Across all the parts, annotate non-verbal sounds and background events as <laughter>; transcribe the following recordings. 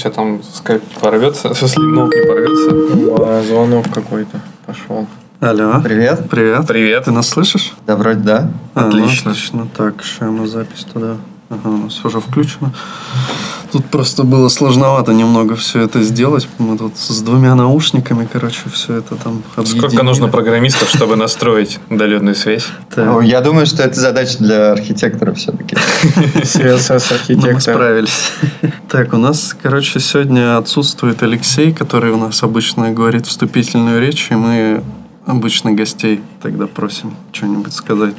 Тебя там скайп порвется, в смысле, ноут не порвется. А, звонок какой-то пошел. Алло. Привет. Привет. Привет. Ты нас слышишь? Да, вроде да. А, ну, Отлично. отлично. Так, сейчас мы запись туда. Ага, у нас уже включено. Тут просто было сложновато немного все это сделать. Мы тут с двумя наушниками, короче, все это там Сколько объединили. нужно программистов, чтобы настроить удаленную связь? Ну, Я думаю, что это задача для архитектора все-таки. CSS ну, мы архитектор. справились. Так, у нас, короче, сегодня отсутствует Алексей, который у нас обычно говорит вступительную речь, и мы обычно гостей тогда просим что-нибудь сказать.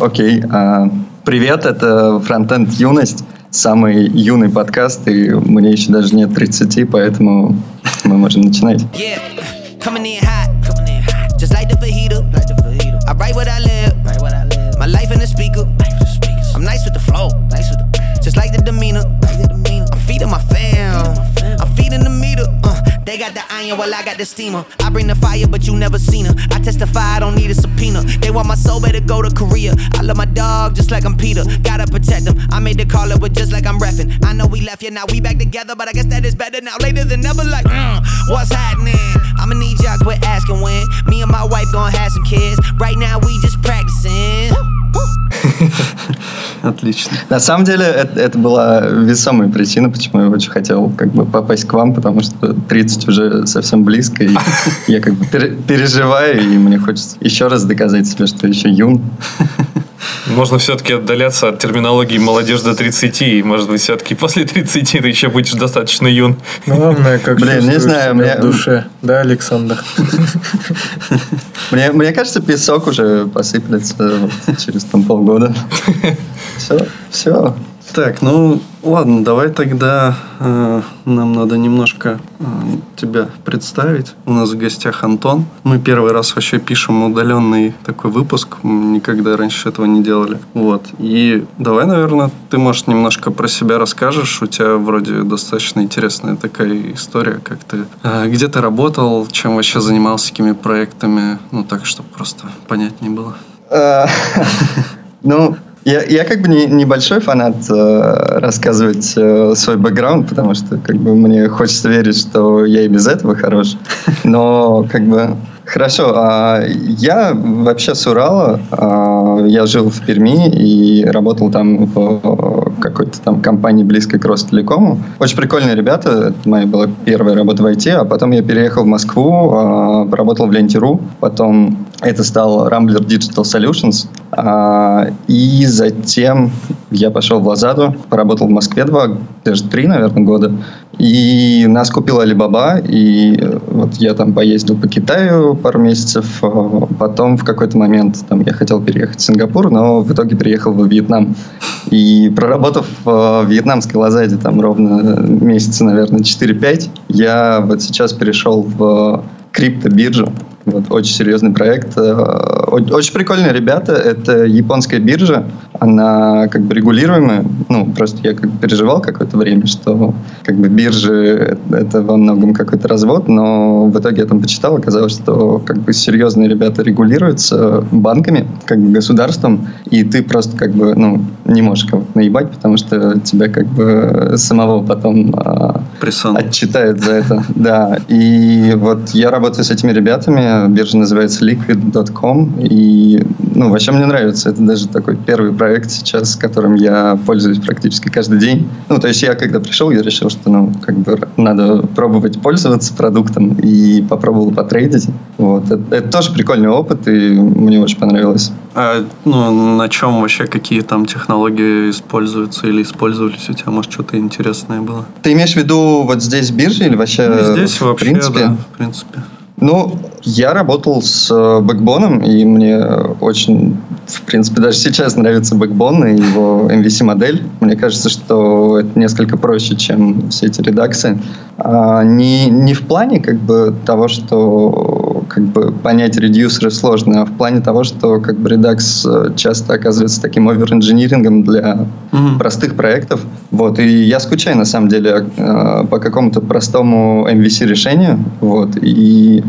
Окей. а, Привет, это Фронтенд Юность. Самый юный подкаст, и мне еще даже нет 30, поэтому мы можем начинать. Just. My life in the speaker, I'm nice with the flow, nice with the, like the demeanor. They got the iron, well I got the steamer. I bring the fire, but you never seen her. I testify, I don't need a subpoena. They want my soul, better go to Korea. I love my dog, just like I'm Peter. Gotta protect him. I made the call it, but just like I'm reffing. I know we left, yeah, now we back together, but I guess that is better now. Later than never, like, uh, what's happening? I'ma need y'all quit asking when. Me and my wife gonna have some kids. Right now, we just practicing. <laughs> Отлично. На самом деле, это, это была весомая причина, почему я очень хотел как бы попасть к вам, потому что 30 уже совсем близко, и <laughs> я как бы пере- переживаю, и мне хочется еще раз доказать себе, что еще юн. Можно все-таки отдаляться от терминологии молодежь до 30, и, может быть, все-таки после 30 ты еще будешь достаточно юн. Главное, как Блин, не знаю, мне- в душе. Да, Александр? <laughs> Мне, мне кажется, песок уже посыплется через там полгода. <laughs> Все, все. Так, ну ладно, давай тогда э, нам надо немножко э, тебя представить. У нас в гостях Антон. Мы первый раз вообще пишем удаленный такой выпуск. М, Никогда раньше этого не делали. Вот. И давай, наверное, ты, может, немножко про себя расскажешь. У тебя вроде достаточно интересная такая история, как ты... э, где ты работал, чем вообще занимался, какими проектами. Ну, так, чтобы просто понятнее было. Э, <laughs> Ну, я, я как бы не, небольшой фанат э, рассказывать э, свой бэкграунд, потому что как бы мне хочется верить, что я и без этого хорош. <laughs> Но как бы хорошо. а я вообще с Урала. а, я жил в Перми и работал там в какой-то там компании близкой к Ростелекому. Очень прикольные ребята. Это моя была первая работа в IT, а потом я переехал в Москву, а, поработал в Ленте.ру, потом это стал Rambler Digital Solutions, а, и затем я пошел в Лазаду, поработал в Москве два, даже три, наверное, года, и нас купила Alibaba, и вот я там поездил по Китаю пару месяцев, а, потом в какой-то момент там я хотел переехать в Сингапур, но в итоге переехал во Вьетнам. И проработав в вьетнамской Лазаде там ровно месяца, наверное, 4-5, я вот сейчас перешел в криптобиржу. Вот, очень серьезный проект. Э, Очень прикольные ребята. Это японская биржа. Она как бы регулируемая. Ну, просто я как бы переживал какое-то время, что как бы биржи — это во многом какой-то развод, но в итоге я там почитал, оказалось, что как бы серьезные ребята регулируются банками, как бы государством, и ты просто как бы, ну, не можешь кого-то наебать, потому что тебя как бы самого потом а, Прессан. отчитают за это. <laughs> Да, и вот я работаю с этими ребятами, биржа называется liquid.com, и, ну, вообще мне нравится, это даже такой первый проект сейчас, которым я пользуюсь практически каждый день. Ну, то есть я, когда пришел, я решил, что, ну, как бы надо пробовать пользоваться продуктом, и попробовал потрейдить. Вот, это, это тоже прикольный опыт, и мне очень понравилось. А ну, на чем вообще какие там технологии используются или использовались у тебя? Может, что-то интересное было? Ты имеешь в виду вот здесь в бирже или вообще здесь в вообще, принципе? да, в принципе. Ну, я работал с бэкбоном, и мне очень, в принципе, даже сейчас нравится бэкбон и его MVC-модель. Мне кажется, что это несколько проще, чем все эти редакции. А, не, не в плане как бы того, что как бы понять редюсеры сложно, а в плане того, что как бы редакс э, часто оказывается таким овер-инжинирингом для Мгм. простых проектов. Вот. И я скучаю, на самом деле, э, по какому-то простому MVC-решению. Вот. И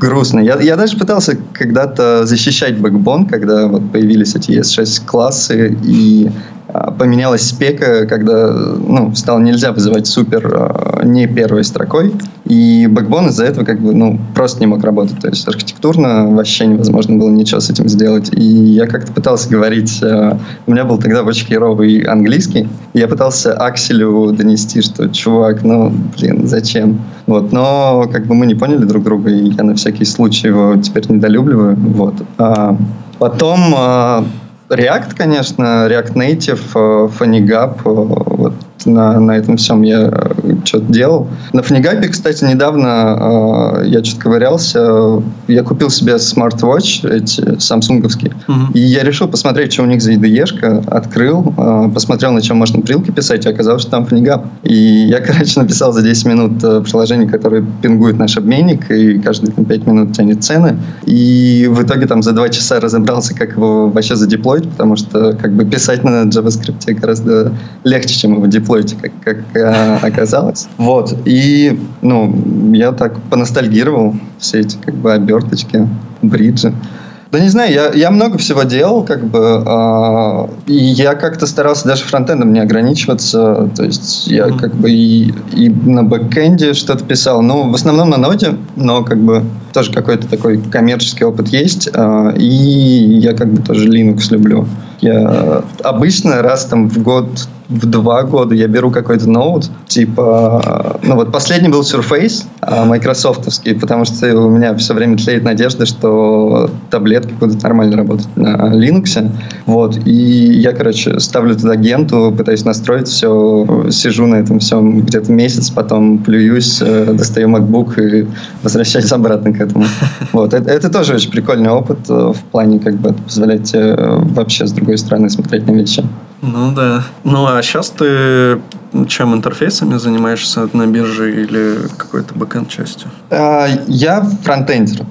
грустно. Я, я даже пытался когда-то защищать Backbone, когда вот появились эти ES6 классы, и поменялась спека, когда ну, стало нельзя вызывать супер а, не первой строкой, и Backbone из-за этого как бы ну, просто не мог работать. То есть архитектурно вообще невозможно было ничего с этим сделать. И я как-то пытался говорить, а, у меня был тогда очень херовый английский, я пытался Акселю донести, что чувак, ну, блин, зачем? Вот, но как бы мы не поняли друг друга, и я на всякий случай его теперь недолюбливаю. Вот. А потом а, React, конечно, React Native, э, Funny вот на, на этом всем я э, что-то делал. На Фнигапе, кстати, недавно э, я что-то ковырялся. Я купил себе смарт-вотч, эти самсунговские, uh-huh. и я решил посмотреть, что у них за IDE-шка. Открыл, э, посмотрел, на чем можно прилки писать, и оказалось, что там Фнигап. И я, <laughs> короче, написал за 10 минут э, приложение, которое пингует наш обменник, и каждые там, 5 минут тянет цены. И в итоге там за 2 часа разобрался, как его вообще задеплоить, потому что как бы писать на JavaScript гораздо легче, чем его деплоить как, как э, оказалось. Вот. И, ну, я так поностальгировал все эти, как бы, оберточки, бриджи. Да не знаю, я, я много всего делал, как бы, э, и я как-то старался даже фронтендом не ограничиваться, то есть я mm-hmm. как бы и, и на бэкэнде что-то писал, ну, в основном на ноде, но как бы тоже какой-то такой коммерческий опыт есть, э, и я как бы тоже Linux люблю. Я обычно раз там в год в два года я беру какой-то ноут, типа, ну вот последний был Surface, а, майкрософтовский, потому что у меня все время тлеет надежда, что таблетки будут нормально работать на Linux. Вот, и я, короче, ставлю туда генту, пытаюсь настроить все, сижу на этом всем где-то месяц, потом плююсь, э, достаю MacBook и возвращаюсь обратно к этому. <laughs> Вот, это, это тоже очень прикольный опыт э, в плане, как бы, это позволяет тебе вообще с другой стороны смотреть на вещи. Ну да. Ну а сейчас ты чем интерфейсами занимаешься на бирже или какой-то бэкэнд частью? А, я фронтендер.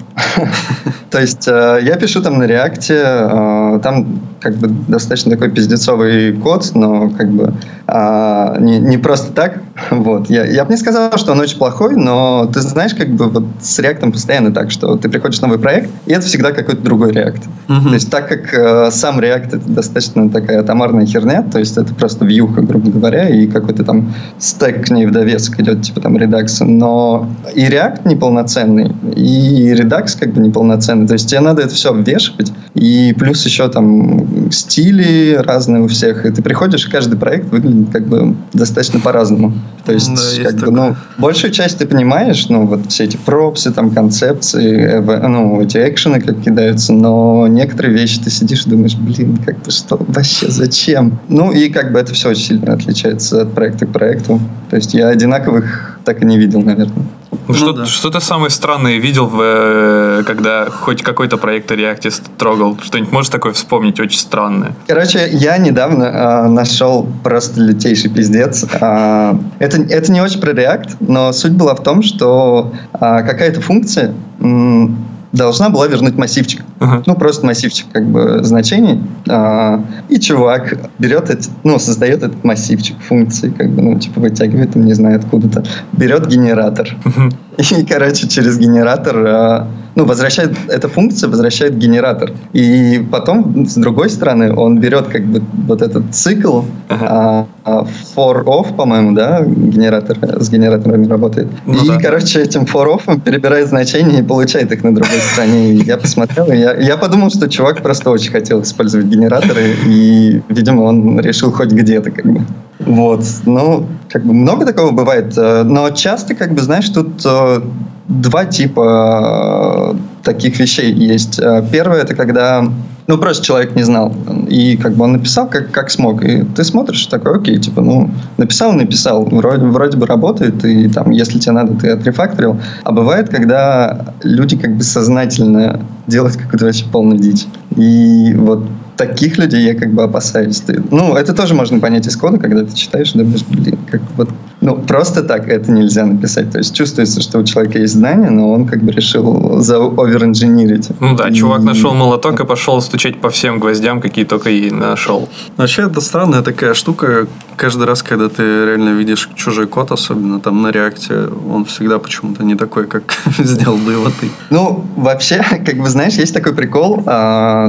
<laughs> То есть э, я пишу там на реакте, э, там как бы достаточно такой пиздецовый код, но как бы а, не, не просто так. <laughs> Вот. Я, я бы не сказал, что он очень плохой, но ты знаешь, как бы вот с реактом постоянно так, что ты приходишь в новый проект, и это всегда какой-то другой реакт. Uh-huh. То есть так как э, сам реакт это достаточно такая атомарная херня, то есть это просто вьюха, грубо говоря, и какой-то там стек к ней в довесок идет, типа там редакс, но и реакт неполноценный, и редакс как бы неполноценный, то есть тебе надо это все обвешивать, и плюс еще там стили разные у всех, и ты приходишь, и каждый проект выглядит как бы достаточно по-разному. То есть, да, как есть бы, ну, большую часть ты понимаешь, ну, вот все эти пропсы, там, концепции, ну, эти экшены как кидаются, но некоторые вещи ты сидишь и думаешь, блин, как бы что, вообще, зачем? Ну, и как бы это все очень сильно отличается от проекта к проекту. То есть я одинаковых так и не видел, наверное. Ну, что, да. что ты самое странное видел, в, э, когда хоть какой-то проект о React трогал? Что-нибудь можешь такое вспомнить очень странное? Короче, я недавно э, нашел просто лютейший пиздец. Э, это, это не очень про React, но суть была в том, что э, какая-то функция должна была вернуть массивчик. Uh-huh. Ну, просто массивчик как бы значений. А, и чувак берет эти, ну, создает этот массивчик функции, как бы, ну, типа вытягивает, там, не знаю, откуда-то. Берет генератор. Uh-huh. И, короче, через генератор а, ну, возвращает, эта функция возвращает генератор. И потом, с другой стороны, он берет как бы вот этот цикл, uh-huh. а, for off, по-моему, да, генератор с генераторами работает. Ну, и, да. короче, этим for off перебирает значения и получает их на другой стороне. И я посмотрел, и я, я подумал, что чувак просто очень хотел использовать генераторы, и, видимо, он решил хоть где-то как бы. Вот, ну, как бы много такого бывает, э, но часто, как бы, знаешь, тут э, два типа э, таких вещей есть. Первое это когда ну, просто человек не знал. И как бы он написал, как, как смог. И ты смотришь, такой, окей, типа, ну, написал, написал. Вроде, вроде бы работает, и там, если тебе надо, ты отрефакторил. А бывает, когда люди как бы сознательно делают какую-то вообще полную дичь. И вот таких людей я как бы опасаюсь. Ты, ну, это тоже можно понять из кода, когда ты читаешь, думаешь, блин, как вот, ну, просто так это нельзя написать. То есть чувствуется, что у человека есть знания, но он как бы решил за оверинженерить. Ну да, чувак нашел молоток и пошел стучать по всем гвоздям, какие только и нашел. Вообще, это странная такая штука. Каждый раз, когда ты реально видишь чужой код, особенно там на реакте, он всегда почему-то не такой, как <laughs> сделал бы его ты. Ну, вообще, <laughs> как бы, знаешь, есть такой прикол. А,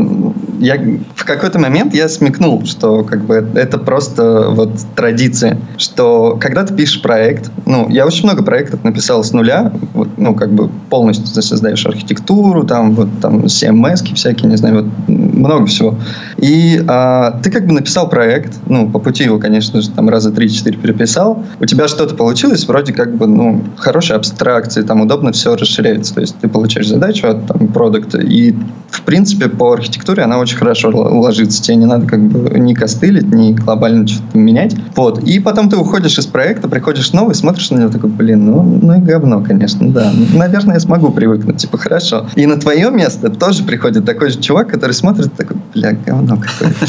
я в какой-то момент я смекнул, что как бы это просто вот традиция, что когда ты пишешь проект, ну, я очень много проектов написал с нуля, вот, ну, как бы полностью ты создаешь архитектуру, там, вот, там, CMS всякие, не знаю, вот, много всего. И а, ты как бы написал проект, ну, по пути его, конечно же, там, раза три-четыре переписал, у тебя что-то получилось, вроде как бы, ну, хорошая абстракция, там, удобно все расширяется, то есть ты получаешь задачу от, там, продукта, и, в принципе, по архитектуре она очень хорошо ложится, тебе не надо как бы ни костылить, ни глобально что-то менять. Вот. И потом ты уходишь из проекта, приходишь новый, смотришь на него такой, блин, ну, ну и говно, конечно, да. Наверное, я смогу привыкнуть, типа, хорошо. И на твое место тоже приходит такой же чувак, который смотрит такой, бля, говно какое-то.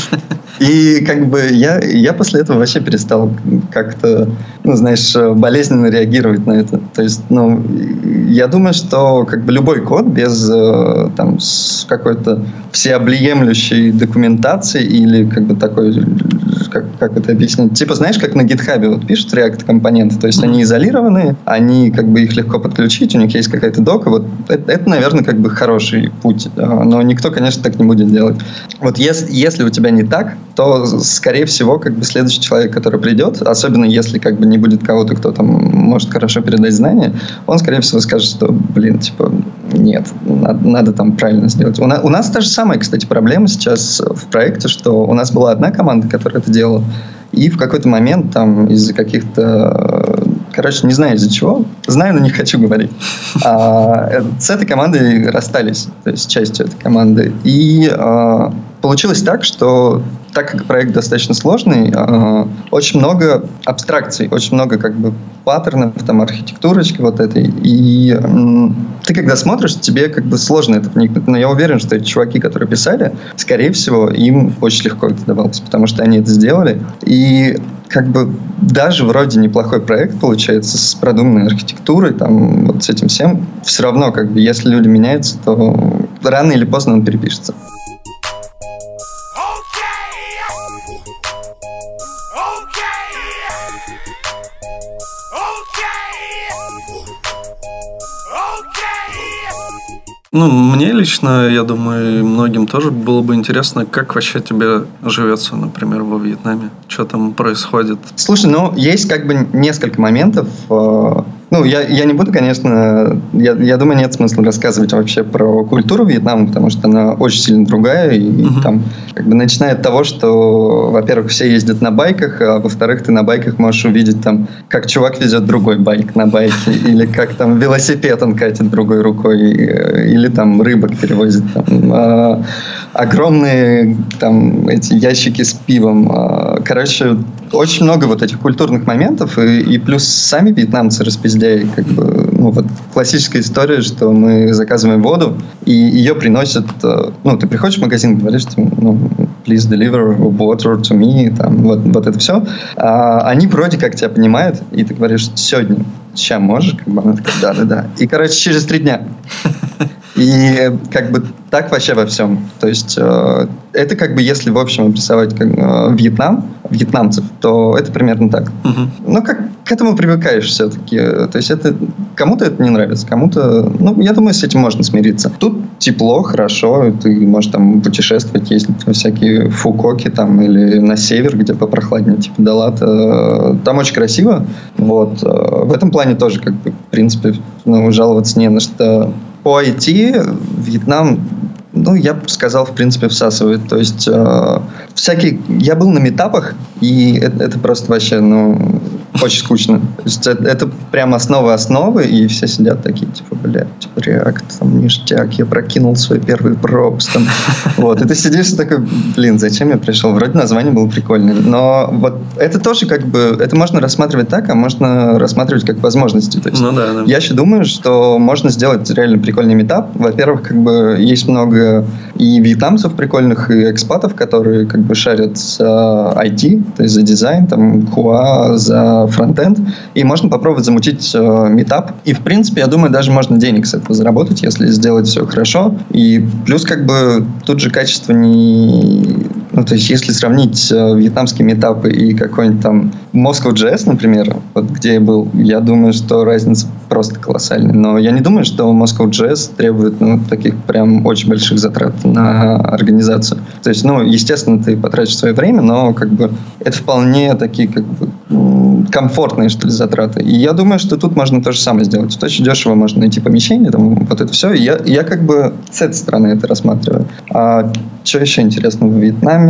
И как бы я, я после этого вообще перестал как-то, ну, знаешь, болезненно реагировать на это. То есть, ну, я думаю, что как бы любой код без э, там какой-то всеобъемлющей документации или как бы такой, как, как это объяснить? Типа, знаешь, как на GitHub вот пишут React компоненты, то есть они изолированы, они как бы их легко подключить, у них есть какая-то дока, вот это, это, наверное, как бы хороший путь, но никто, конечно, так не будет делать. Вот если, если у тебя не так, то, скорее всего, как бы следующий человек, который придет, особенно если как бы не будет кого-то, кто там может хорошо передать знания, он, скорее всего, скажет, что, блин, типа, нет, надо, надо там правильно сделать. У, на, у нас та же самая, кстати, проблема сейчас в проекте, что у нас была одна команда, которая это делала, и в какой-то момент там из-за каких-то короче, не знаю из-за чего, знаю, но не хочу говорить. А, э, с этой командой расстались, то есть частью этой команды. И а, получилось так, что так как проект достаточно сложный, э, очень много абстракций, очень много как бы паттернов, там, архитектурочки вот этой. И э, ты когда смотришь, тебе как бы сложно это вникнуть. Но я уверен, что эти чуваки, которые писали, скорее всего, им очень легко это давалось, потому что они это сделали. И как бы даже вроде неплохой проект получается с продуманной архитектурой, там, вот с этим всем, все равно, как бы, если люди меняются, то рано или поздно он перепишется. Ну, мне лично, я думаю, многим тоже было бы интересно, как вообще тебе живется, например, во Вьетнаме. Что там происходит? Слушай, ну, есть как бы несколько моментов. Э, ну, я, я не буду, конечно, я, я думаю, нет смысла рассказывать вообще про культуру Вьетнама, потому что она очень сильно другая. И uh-huh. там, как бы, начиная от того, что, во-первых, все ездят на байках, а во-вторых, ты на байках можешь увидеть там, как чувак везет другой байк на байке, <laughs> или как там велосипед он катит другой рукой, или там рыбок перевозит. Там, а, огромные там эти ящики с пивом. А, короче, очень много вот этих культурных моментов, и, и плюс сами вьетнамцы распиздили людей. Как бы, ну, вот классическая история, что мы заказываем воду, и ее приносят... Э, ну, ты приходишь в магазин, говоришь, ну, please deliver water to me, там, вот, вот это все. А они вроде как тебя понимают, и ты говоришь, сегодня, сейчас можешь? Как бы она такая, да-да-да. И, короче, через три дня. И как бы так вообще во всем. То есть э, это как бы если в общем обрисовать как, э, Вьетнам, вьетнамцев, то это примерно так. Угу. Ну как к этому привыкаешь все-таки. То есть это кому-то это не нравится, кому-то, ну я думаю, с этим можно смириться. Тут тепло, хорошо, ты можешь там путешествовать, ездить во всякие фукоки там или на север, где попрохладнее, типа Далата. Там очень красиво. Вот в этом плане тоже как бы в принципе ну, жаловаться не на что по IT Вьетнам, ну, я бы сказал, в принципе, всасывает. То есть э, всякие... Я был на метапах, и это, это просто вообще, ну, очень скучно. То есть это, это прям основа основы, и все сидят такие, типа, блядь, типа, реакт, там, ништяк, я прокинул свой первый пропс, там. Вот, и ты сидишь и такой, блин, зачем я пришел? Вроде название было прикольное. Но вот это тоже как бы, это можно рассматривать так, а можно рассматривать как возможности. То есть ну, да, да. я еще думаю, что можно сделать реально прикольный метап. Во-первых, как бы есть много и вьетнамцев прикольных, и экспатов, которые как бы шарят за IT, то есть за дизайн, там, хуа, за фронтенд, и можно попробовать замутить э, метап. И, в принципе, я думаю, даже можно денег с этого заработать, если сделать все хорошо. И плюс, как бы, тут же качество не... Ну, то есть, если сравнить э, вьетнамские метапы и какой-нибудь там Moscow.js, например, вот где я был, я думаю, что разница просто колоссальный. Но я не думаю, что Moscow Jazz требует ну, таких прям очень больших затрат на организацию. То есть, ну, естественно, ты потратишь свое время, но как бы это вполне такие как бы комфортные, что ли, затраты. И я думаю, что тут можно то же самое сделать. Тут очень дешево можно найти помещение, там, вот это все. И я, я как бы с этой стороны это рассматриваю. А что еще интересно в Вьетнаме?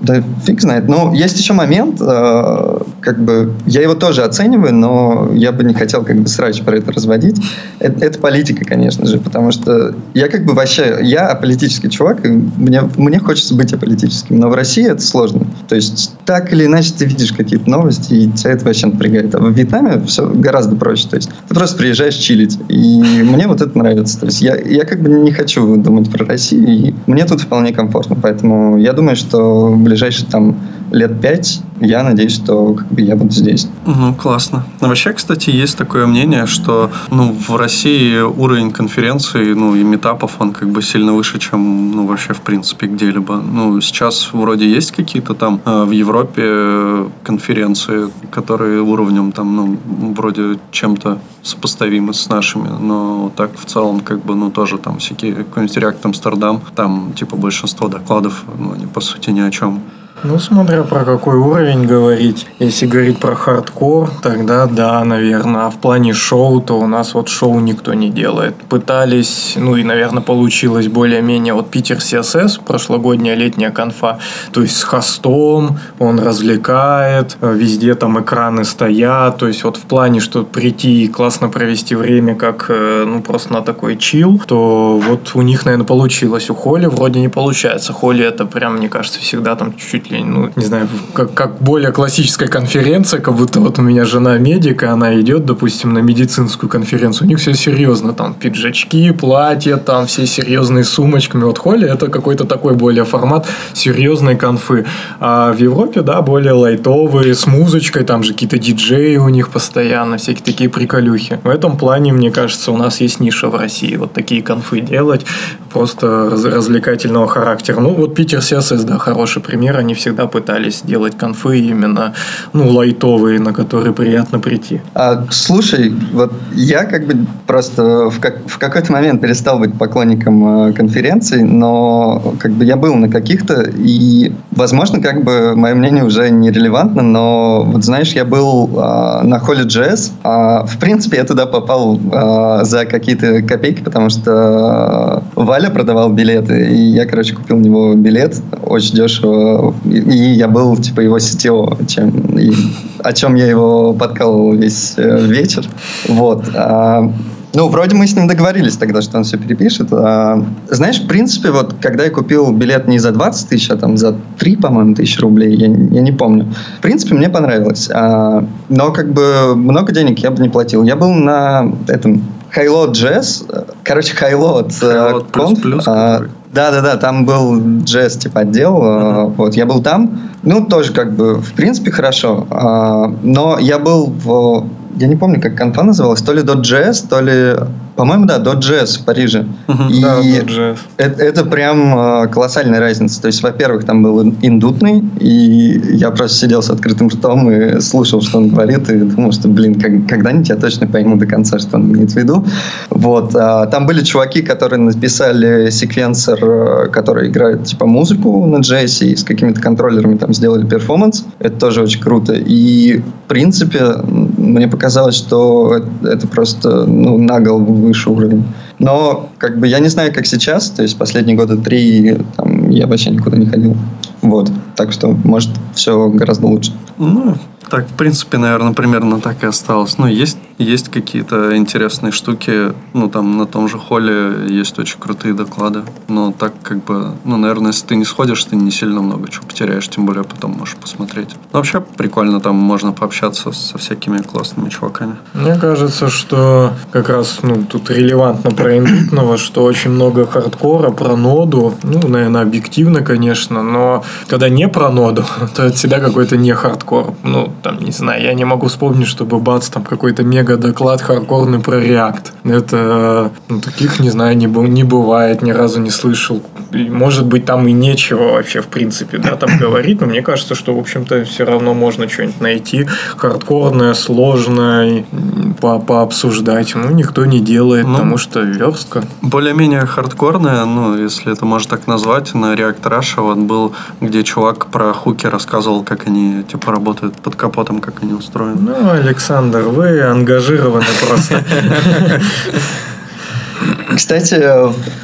Да фиг знает. Но есть еще момент, э, как бы, я его тоже оцениваю, но я бы не хотел как бы срач про это разводить. Это, это политика, конечно же, потому что я как бы вообще, я политический чувак, и мне, мне хочется быть аполитическим, но в России это сложно. То есть так или иначе ты видишь какие-то новости, и тебя это вообще напрягает. А в Вьетнаме все гораздо проще. То есть ты просто приезжаешь чилить, и мне вот это нравится. То есть я, я как бы не хочу думать про Россию, и мне тут вполне комфортно. Поэтому я думаю, что в ближайшие там лет пять я надеюсь, что как бы, я буду здесь. Ну, классно. Но вообще, кстати, есть такое мнение, что ну, в России уровень конференций ну, и метапов, он как бы сильно выше, чем ну, вообще в принципе где-либо. Ну, сейчас вроде есть какие-то там э, в Европе конференции, которые уровнем там, ну, вроде чем-то сопоставимы с нашими, но так в целом как бы, ну, тоже там всякие какой-нибудь React Амстердам, там типа большинство докладов, ну, они по сути ни о чем. Ну, смотря про какой уровень говорить. Если говорить про хардкор, тогда да, наверное. А в плане шоу, то у нас вот шоу никто не делает. Пытались, ну и, наверное, получилось более-менее. Вот Питер CSS, прошлогодняя летняя конфа, то есть с хостом, он развлекает, везде там экраны стоят. То есть вот в плане, что прийти и классно провести время, как, э, ну, просто на такой чил, то вот у них, наверное, получилось. У Holy вроде не получается. Holy это прям, мне кажется, всегда там чуть-чуть ли, ну, не знаю, как, как более классическая конференция, как будто вот у меня жена медик, и она идет, допустим, на медицинскую конференцию, у них все серьезно, там пиджачки, платья, там все серьезные сумочками. Вот Холли это какой-то такой более формат серьезной конфы. А в Европе, да, более лайтовые, с музычкой, там же какие-то диджеи у них постоянно, всякие такие приколюхи. В этом плане, мне кажется, у нас есть ниша в России, вот такие конфы делать, просто раз- развлекательного характера. Ну, вот Питер CSS, да, хороший пример, они всегда пытались делать конфы именно, ну, лайтовые, на которые приятно прийти. А, слушай, вот я как бы просто в, как, в какой-то момент перестал быть поклонником э, конференций, но как бы я был на каких-то, и, возможно, как бы мое мнение уже нерелевантно, но вот знаешь, я был э, на холле JS, а, в принципе, я туда попал э, за какие-то копейки, потому что э, Валя продавал билеты, и я, короче, купил у него билет очень дешево, и, я был, типа, его сетево, чем, и, о чем я его подкалывал весь э, вечер. Вот. А, ну, вроде мы с ним договорились тогда, что он все перепишет. А, знаешь, в принципе, вот когда я купил билет не за 20 тысяч, а там за 3, по-моему, тысячи рублей, я, я не помню. В принципе, мне понравилось. А, но как бы много денег я бы не платил. Я был на этом Хайлот Jazz, короче, Хайлот Highload плюс плюс, который. Да, да, да, там был джаз типа отдел, uh вот я был там, ну тоже как бы в принципе хорошо, а, но я был в, я не помню как конфа называлась, то ли до джаз, то ли, по-моему, да, джаз в Париже, и Да, джаз. это, это прям э, колоссальная разница. То есть, во-первых, там был ин- индутный, и я просто сидел с открытым ртом и слушал, что он говорит, и думал, что, блин, как- когда-нибудь я точно пойму до конца, что он имеет в виду. Вот. а, там были чуваки, которые написали секвенсор, э, который играет, типа, музыку на джессе, и с какими-то контроллерами там сделали перформанс. Это тоже очень круто. И, в принципе, мне показалось, что это, это просто, ну, на голову выше уровень. Но, как бы, я не знаю, как сейчас, то есть последние года три там, я вообще никуда не ходил. Вот. Так что, может, все гораздо лучше. Ну, так, в принципе, наверное, примерно так и осталось. Ну, есть, есть какие-то интересные штуки. Ну, там на том же холле есть очень крутые доклады. Но так как бы, ну, наверное, если ты не сходишь, ты не сильно много чего потеряешь, тем более потом можешь посмотреть. Но вообще прикольно, там можно пообщаться со всякими классными чуваками. Мне кажется, что как раз ну, тут релевантно про одну ногу, что очень много хардкора про ноду. Ну, наверное, объективно, конечно, но когда не про ноду, <laughs> то это всегда какой-то не хардкор. Ну, там, не знаю, я не могу вспомнить, чтобы бац, там какой-то мега мега-доклад хардкорный про React. Это ну, таких, не знаю, не, не бывает, ни разу не слышал. И, может быть, там и нечего вообще, в принципе, да, там <coughs> говорить, но мне кажется, что, в общем-то, все равно можно что-нибудь найти. Хардкорное, сложное, по пообсуждать. Ну, никто не делает, ну, потому что верстка. Более-менее хардкорное, ну, если это можно так назвать, на React Russia вот был, где чувак про хуки рассказывал, как они, типа, работают под капотом, как они устроены. Ну, Александр, вы ангажированы просто. <laughs> Кстати,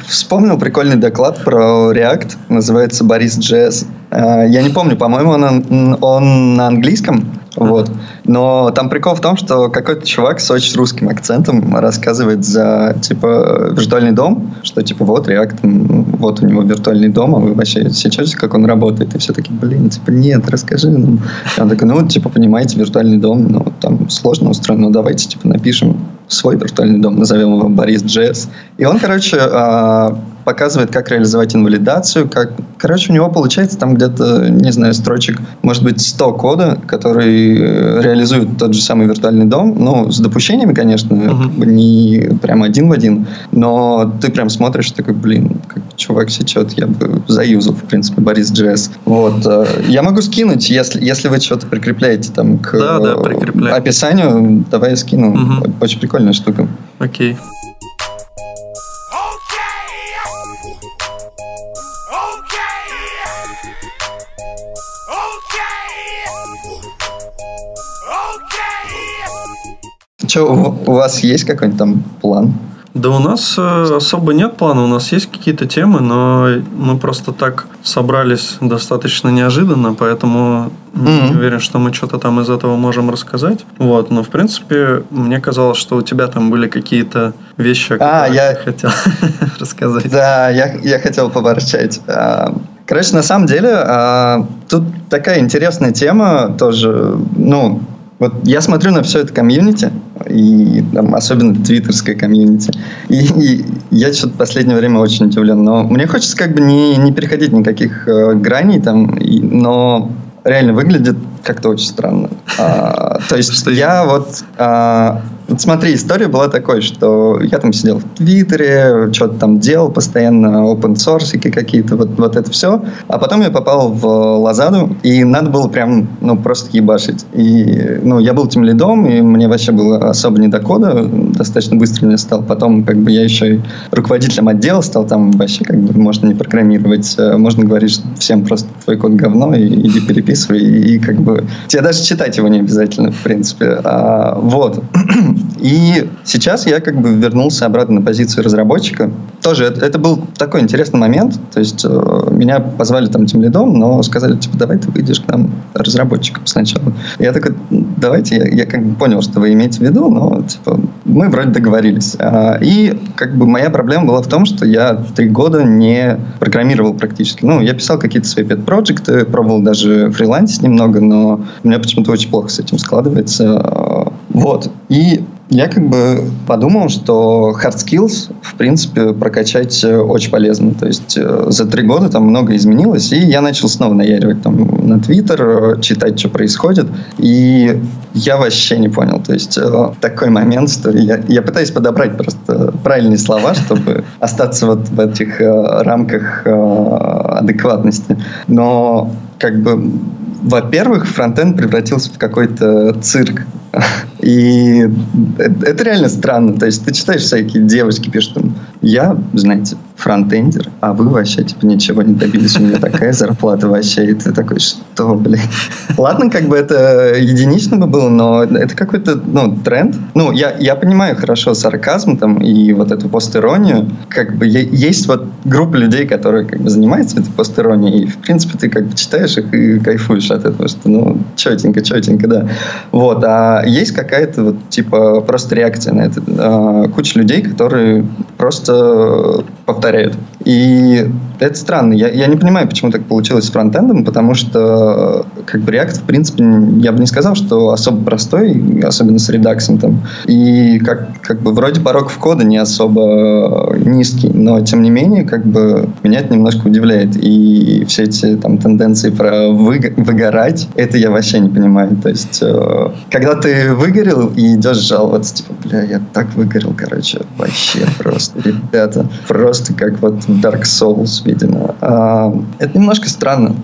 вспомнил прикольный доклад про React, называется Борис JS. А, я не помню, по-моему, он, он на английском, вот. Но там прикол в том, что какой-то чувак с очень русским акцентом рассказывает за, типа, виртуальный дом, что, типа, вот React, вот у него виртуальный дом, а вы вообще сейчас как он работает? И все таки блин, типа, нет, расскажи нам. И он такой, ну, типа, понимаете, виртуальный дом, ну, там сложно устроен, ну, давайте, типа, напишем свой виртуальный дом, назовем его Борис Джесс. И он, короче, а, показывает, как реализовать инвалидацию. Как... Короче, у него получается там где-то, не знаю, строчек, может быть, 100 кода, который э, реализует тот же самый виртуальный дом. Ну, с допущениями, конечно, uh-huh. как бы не прям один в один, но ты прям смотришь, такой, блин, как чувак сечет, я бы заюзал, в принципе, Борис Джесс. Вот. Э, я могу скинуть, если, если вы что-то прикрепляете там к да, да, описанию, давай я скину. Uh-huh. Очень прикольная штука. Окей. Okay. Что, у вас есть какой-нибудь там план? Да у нас э, особо нет плана, у нас есть какие-то темы, но мы просто так собрались достаточно неожиданно, поэтому mm-hmm. не уверен, что мы что-то там из этого можем рассказать. Вот, но в принципе мне казалось, что у тебя там были какие-то вещи, а, я хотел <laughs> рассказать. Да, я, я хотел поворчать. А, короче, на самом деле, а, тут такая интересная тема тоже, ну, вот я смотрю на все это комьюнити, и там, особенно твиттерское комьюнити, и, и я что-то в последнее время очень удивлен. Но мне хочется как бы не, не переходить никаких э, граней там, и, но реально выглядит как-то очень странно. А, то есть я вот а, вот смотри, история была такой, что я там сидел в Твиттере, что-то там делал, постоянно open source какие-то, вот, вот это все. А потом я попал в Лазаду, и надо было прям, ну, просто ебашить. И, ну, я был тем лидом, и мне вообще было особо не до кода, достаточно быстро мне стал. Потом, как бы, я еще и руководителем отдела стал, там вообще, как бы, можно не программировать, э, можно говорить, всем просто твой код говно, и иди переписывай, и, и как бы, тебе даже читать его не обязательно, в принципе. А, вот. <clears throat> И сейчас я как бы вернулся обратно на позицию разработчика. Тоже это, это был такой интересный момент. То есть э, меня позвали там тем лидом, но сказали, типа, давай ты выйдешь к нам разработчиком сначала. Я такой, давайте, я, я как бы понял, что вы имеете в виду, но типа, мы вроде договорились. А, и как бы моя проблема была в том, что я три года не программировал практически. Ну, я писал какие-то свои пет-проекты, пробовал даже фрилансить немного, но у меня почему-то очень плохо с этим складывается. Вот. И я как бы подумал, что hard skills, в принципе, прокачать э, очень полезно. То есть э, за три года там много изменилось, и я начал снова наяривать там на Твиттер, читать, что происходит. И я вообще не понял. То есть э, такой момент, что я, я пытаюсь подобрать просто правильные слова, чтобы остаться вот в этих рамках адекватности. Но как бы во-первых, фронтенд превратился в какой-то цирк. <laughs> И это реально странно. То есть ты читаешь всякие девочки пишут там, я, знаете, фронтендер, а вы вообще типа ничего не добились, у меня такая зарплата вообще. И ты такой, что, блин? Ладно, как бы это единично бы было, но это какой-то, ну, тренд. Ну, я, я понимаю хорошо сарказм там и вот эту постиронию. Как бы есть вот группа людей, которые как бы занимаются этой постиронией, и в принципе ты как бы читаешь их и кайфуешь от этого, что ну, четенько, четенько, да. Вот, а есть какая-то вот типа просто реакция на это. А, куча людей, которые просто повторяют. И это странно. Я, я не понимаю, почему так получилось с фронтендом, потому что как бы React, в принципе, я бы не сказал, что особо простой, особенно с редаксом там. И как, как бы вроде порог входа не особо низкий, но тем не менее, как бы меня это немножко удивляет. И все эти там тенденции про вы, выгорать, это я вообще не понимаю. То есть, э, когда ты выгорел и идешь жаловаться, типа, бля, я так выгорел, короче, вообще просто, ребята, просто как вот Dark Souls, видимо. А, это немножко странно.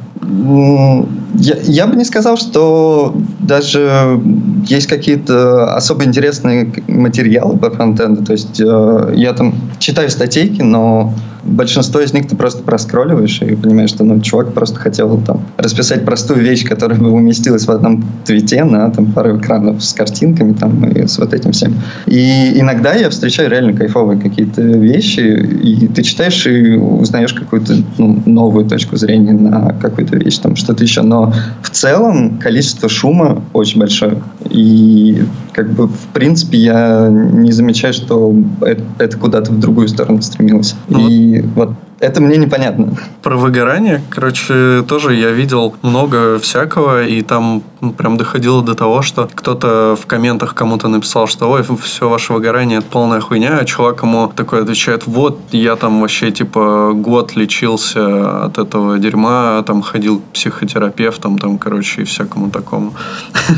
Я, я бы не сказал, что даже есть какие-то особо интересные материалы по фронтенду. То есть э, я там читаю статейки, но большинство из них ты просто проскролливаешь и понимаешь, что ну, чувак просто хотел там расписать простую вещь, которая бы уместилась в одном твите на там, пару экранов с картинками там, и с вот этим всем. И иногда я встречаю реально кайфовые какие-то вещи, и ты читаешь и узнаешь какую-то ну, новую точку зрения на какую-то вещь, там что-то еще. Но в целом количество шума очень большое. И как бы в принципе я не замечаю, что это, это куда-то в другую сторону стремилось. Ну, и вот это мне непонятно. Про выгорание, короче, тоже я видел много всякого, и там ну, прям доходило до того, что кто-то в комментах кому-то написал, что ой, все ваше выгорание это полная хуйня, а чувак ему такой отвечает, вот я там вообще типа год лечился от этого дерьма, там ходил к психотерапевтам, там, короче, и всякому такому. <laughs>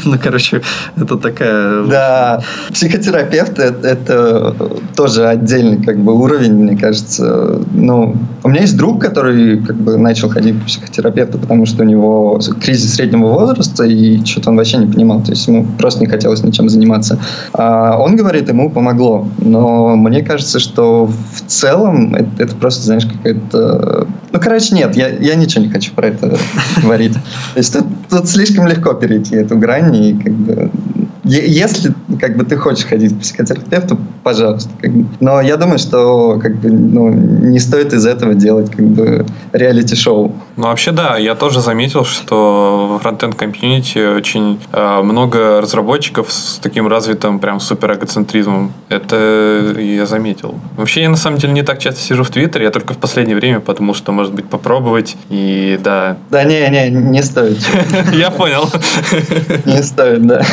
Ну, короче, это такая... Да, психотерапевт это, это тоже отдельный как бы уровень, мне кажется. Ну, у меня есть друг, который как бы начал ходить к психотерапевту, потому что у него кризис среднего возраста, и что-то он вообще не понимал. То есть ему просто не хотелось ничем заниматься. А он говорит, ему помогло. Но мне кажется, что в целом это, это просто, знаешь, какая-то... Ну, короче, нет, я, я ничего не хочу про это говорить. То есть тут, тут слишком легко перейти эту грань, и как бы если как бы ты хочешь ходить к психотерапевту, пожалуйста. Как бы. Но я думаю, что как бы, ну, не стоит из этого делать как бы реалити-шоу. Ну, вообще, да, я тоже заметил, что в фронтенд комьюнити очень э, много разработчиков с таким развитым прям супер эгоцентризмом. Это я заметил. Вообще, я на самом деле не так часто сижу в Твиттере, я только в последнее время подумал, что, может быть, попробовать, и да. Да, не, не, не стоит. <laughs> Я понял. Не стоит, да.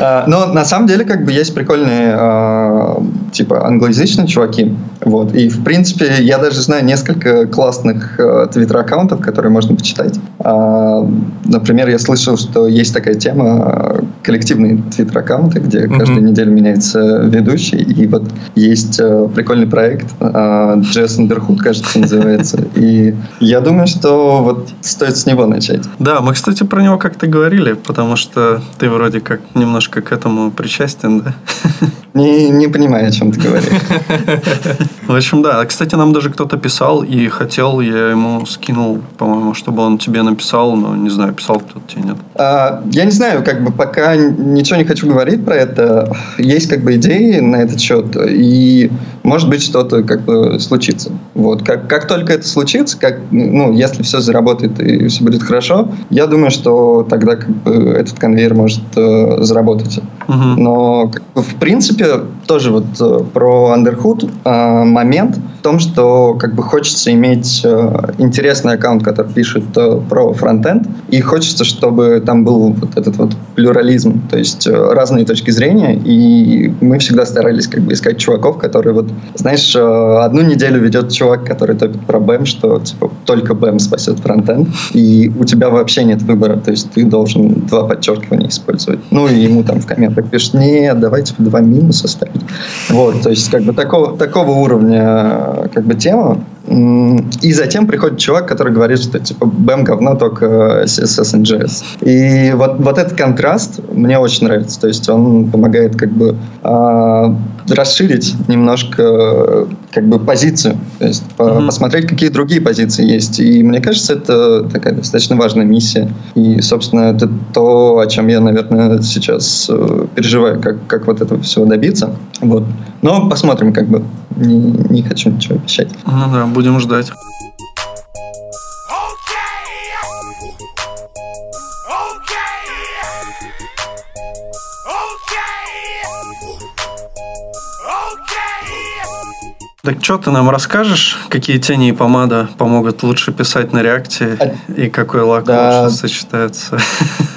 А, но на самом деле, как бы, есть прикольные, а, типа, англоязычные чуваки. Вот. И, в принципе, я даже знаю несколько классных а, твиттер-аккаунтов, которые можно почитать. Например, я слышал, что есть такая тема коллективные твиттер-аккаунты, где mm-hmm. каждую неделю меняется ведущий. И вот есть прикольный проект Jazz Underhood, кажется, называется. <laughs> И я думаю, что вот стоит с него начать. Да, мы, кстати, про него как-то говорили, потому что ты вроде как немножко к этому причастен, да? <laughs> Не, не понимаю, о чем ты говоришь. <laughs> В общем, да. Кстати, нам даже кто-то писал, и хотел, я ему скинул, по-моему, чтобы он тебе написал, но не знаю, писал кто-то тебе, нет. А, я не знаю, как бы пока ничего не хочу говорить про это. Есть как бы идеи на этот счет, и может быть что-то как бы случится. Вот. Как, как только это случится, как, ну, если все заработает и все будет хорошо, я думаю, что тогда как бы этот конвейер может э, заработать. Но в принципе принципе, тоже вот э, про Underhood э, момент в том, что как бы хочется иметь э, интересный аккаунт, который пишет про фронтенд, и хочется, чтобы там был вот этот вот плюрализм, то есть разные точки зрения, и мы всегда старались как бы искать чуваков, которые вот, знаешь, одну неделю ведет чувак, который топит про BEM, что типа только BEM спасет фронтенд, и у тебя вообще нет выбора, то есть ты должен два подчеркивания использовать. Ну и ему там в комментах пишут, нет, давайте два минуса минус оставить. Вот, то есть как бы такого, такого уровня как бы тема. И затем приходит чувак, который говорит, что типа BEM говно, только CSS и JS. И вот, вот этот контраст мне очень нравится. То есть он помогает как бы э, расширить немножко как бы позицию. То есть mm-hmm. посмотреть, какие другие позиции есть. И мне кажется, это такая достаточно важная миссия. И, собственно, это то, о чем я, наверное, сейчас э, переживаю, как, как вот этого всего добиться. Вот. Но посмотрим, как бы. Не, не хочу ничего обещать. Ну да, будем ждать. Так что ты нам расскажешь, какие тени и помада помогут лучше писать на реакте а... и какой лак да. лучше сочетается? <laughs>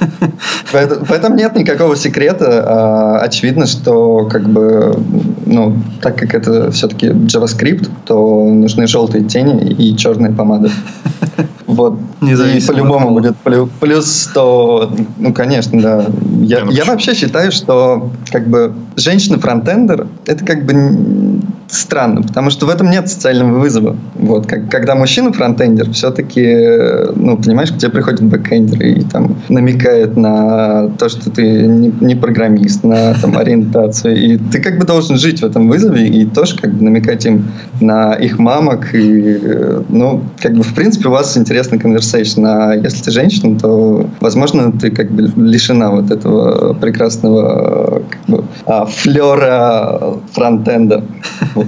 В, этом нет никакого секрета. А, очевидно, что как бы, ну, так как это все-таки JavaScript, то нужны желтые тени и черная помада. Вот. И по-любому будет плюс 100. Ну, конечно, да. Я, я вообще считаю, что как бы женщина-фронтендер это как бы странно, потому что в этом нет социального вызова. Вот, как, когда мужчина фронтендер, все-таки, ну, понимаешь, к тебе приходит бэкендер и там намекает на то, что ты не, не программист, на там, ориентацию. И ты как бы должен жить в этом вызове и тоже как бы намекать им на их мамок. И, ну, как бы, в принципе, у вас интересный конверсейшн. А если ты женщина, то, возможно, ты как бы лишена вот этого прекрасного как бы, а, флера фронтенда. <laughs> Вот.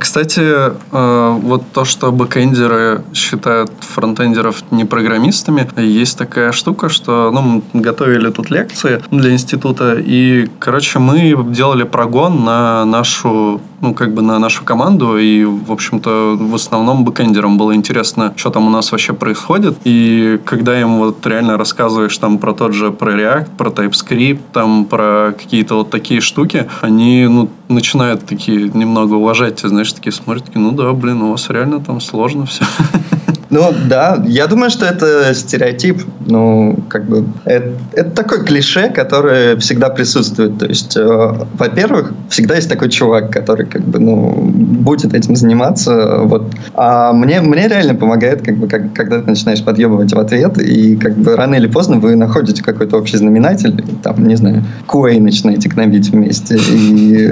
Кстати, э, вот то, что бэкэндеры считают фронтендеров не программистами, есть такая штука, что ну, мы готовили тут лекции для института, и, короче, мы делали прогон на нашу ну, как бы на нашу команду, и, в общем-то, в основном бэкэндерам было интересно, что там у нас вообще происходит, и когда им вот реально рассказываешь там про тот же, про React, про TypeScript, там про какие-то вот такие штуки, они, ну, начинают такие немного уважать знаешь, такие смотрят, такие, ну да, блин, у вас реально там сложно все. <laughs> Ну да, я думаю, что это стереотип. Ну, как бы это, это такой клише, который всегда присутствует. То есть, э, во-первых, всегда есть такой чувак, который как бы ну будет этим заниматься. Вот. А мне мне реально помогает, как бы, как, когда ты начинаешь подъебывать в ответ, и как бы рано или поздно вы находите какой-то общий знаменатель, там, не знаю, QA начинаете гнобить вместе, и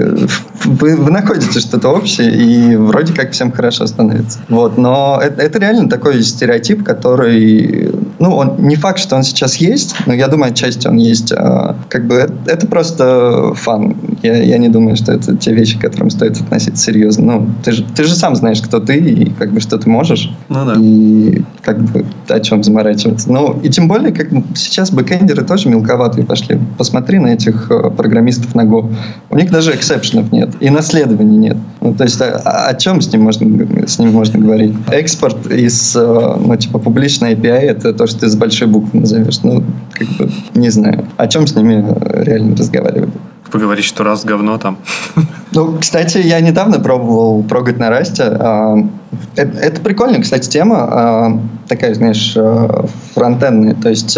вы, вы находите что-то общее, и вроде как всем хорошо становится. Вот, но это, это реально такой такой стереотип, который, ну, он не факт, что он сейчас есть, но я думаю, отчасти он есть. А, как бы это, это просто фан. Я, я не думаю, что это те вещи, к которым стоит относиться серьезно. Ну, ты же, ты же сам знаешь, кто ты и как бы что ты можешь. Ну да. И как бы о чем заморачиваться. Ну, и тем более, как сейчас бэкэндеры тоже мелковатые пошли. Посмотри на этих э, программистов на Go. У них даже эксепшенов нет. И наследований нет. Ну, то есть о, о чем с ним можно, с ним можно говорить? Экспорт из Э, ну, типа, публичная API — это то, что ты с большой буквы назовешь. Ну, как бы, не знаю. О чем с ними э, реально разговаривать? Поговорить, что раз говно там. Ну, кстати, я недавно пробовал прогать на расте. А, это, это прикольная, кстати, тема. А, такая, знаешь, э, фронтендная. То есть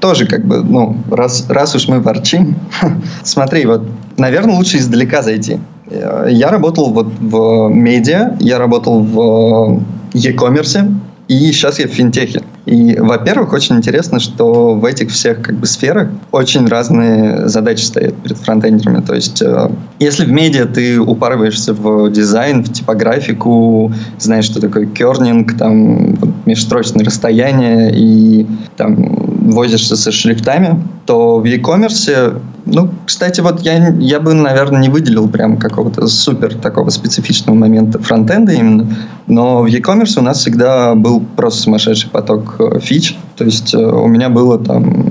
тоже как бы, ну, раз, раз уж мы ворчим, <laughs> смотри, вот, наверное, лучше издалека зайти. Я работал вот в медиа, я работал в e-commerce, и сейчас я в финтехе. И, во-первых, очень интересно, что в этих всех как бы сферах очень разные задачи стоят перед фронтендерами. То есть, э, если в медиа ты упарываешься в дизайн, в типографику, знаешь, что такое кернинг, там межстрочное расстояние и там возишься со шрифтами, то в e-commerce, ну, кстати, вот я, я бы, наверное, не выделил прям какого-то супер такого специфичного момента фронтенда именно, но в e-commerce у нас всегда был просто сумасшедший поток э, фич, то есть э, у меня было там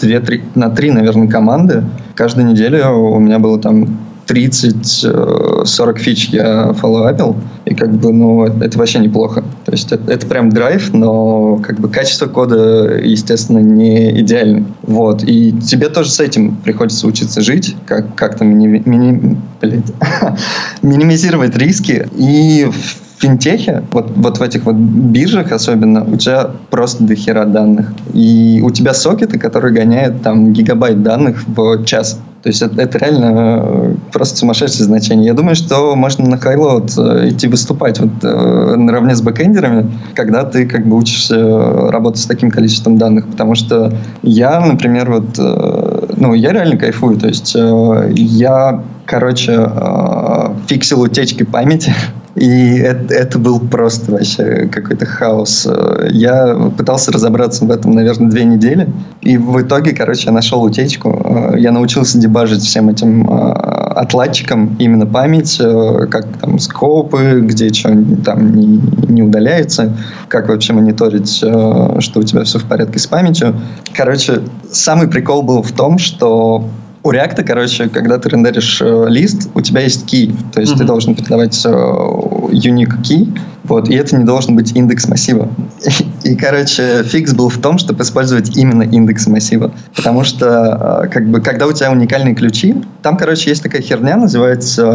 две-три, на три, наверное, команды. Каждую неделю у меня было там 30-40 фич я фоллоуапил, и как бы, ну, это вообще неплохо. То есть это, это прям драйв, но как бы качество кода, естественно, не идеально. Вот. И тебе тоже с этим приходится учиться жить, как, как-то мини, мини, блядь, <laughs> минимизировать риски. И финтехе, вот, вот в этих вот биржах особенно, у тебя просто дохера данных. И у тебя сокеты, которые гоняют там гигабайт данных в час. То есть это, это реально э, просто сумасшедшее значение. Я думаю, что можно на HighLoad э, идти выступать вот э, наравне с бэкэндерами, когда ты как бы учишься работать с таким количеством данных. Потому что я, например, вот, ну, я реально кайфую. То есть я, короче, фиксил утечки памяти <laughs> И это, это был просто вообще какой-то хаос. Я пытался разобраться в этом, наверное, две недели. И в итоге, короче, я нашел утечку. Я научился дебажить всем этим э, отладчикам именно память, э, как там скопы, где что там не, не удаляется, как вообще мониторить, э, что у тебя все в порядке с памятью. Короче, самый прикол был в том, что У React, короче, когда ты рендеришь э, лист, у тебя есть key, то есть ты должен передавать э, unique key, вот, и это не должен быть индекс массива. <laughs> И, короче, фикс был в том, чтобы использовать именно индекс массива. Потому что, э, как бы, когда у тебя уникальные ключи, там, короче, есть такая херня, называется э,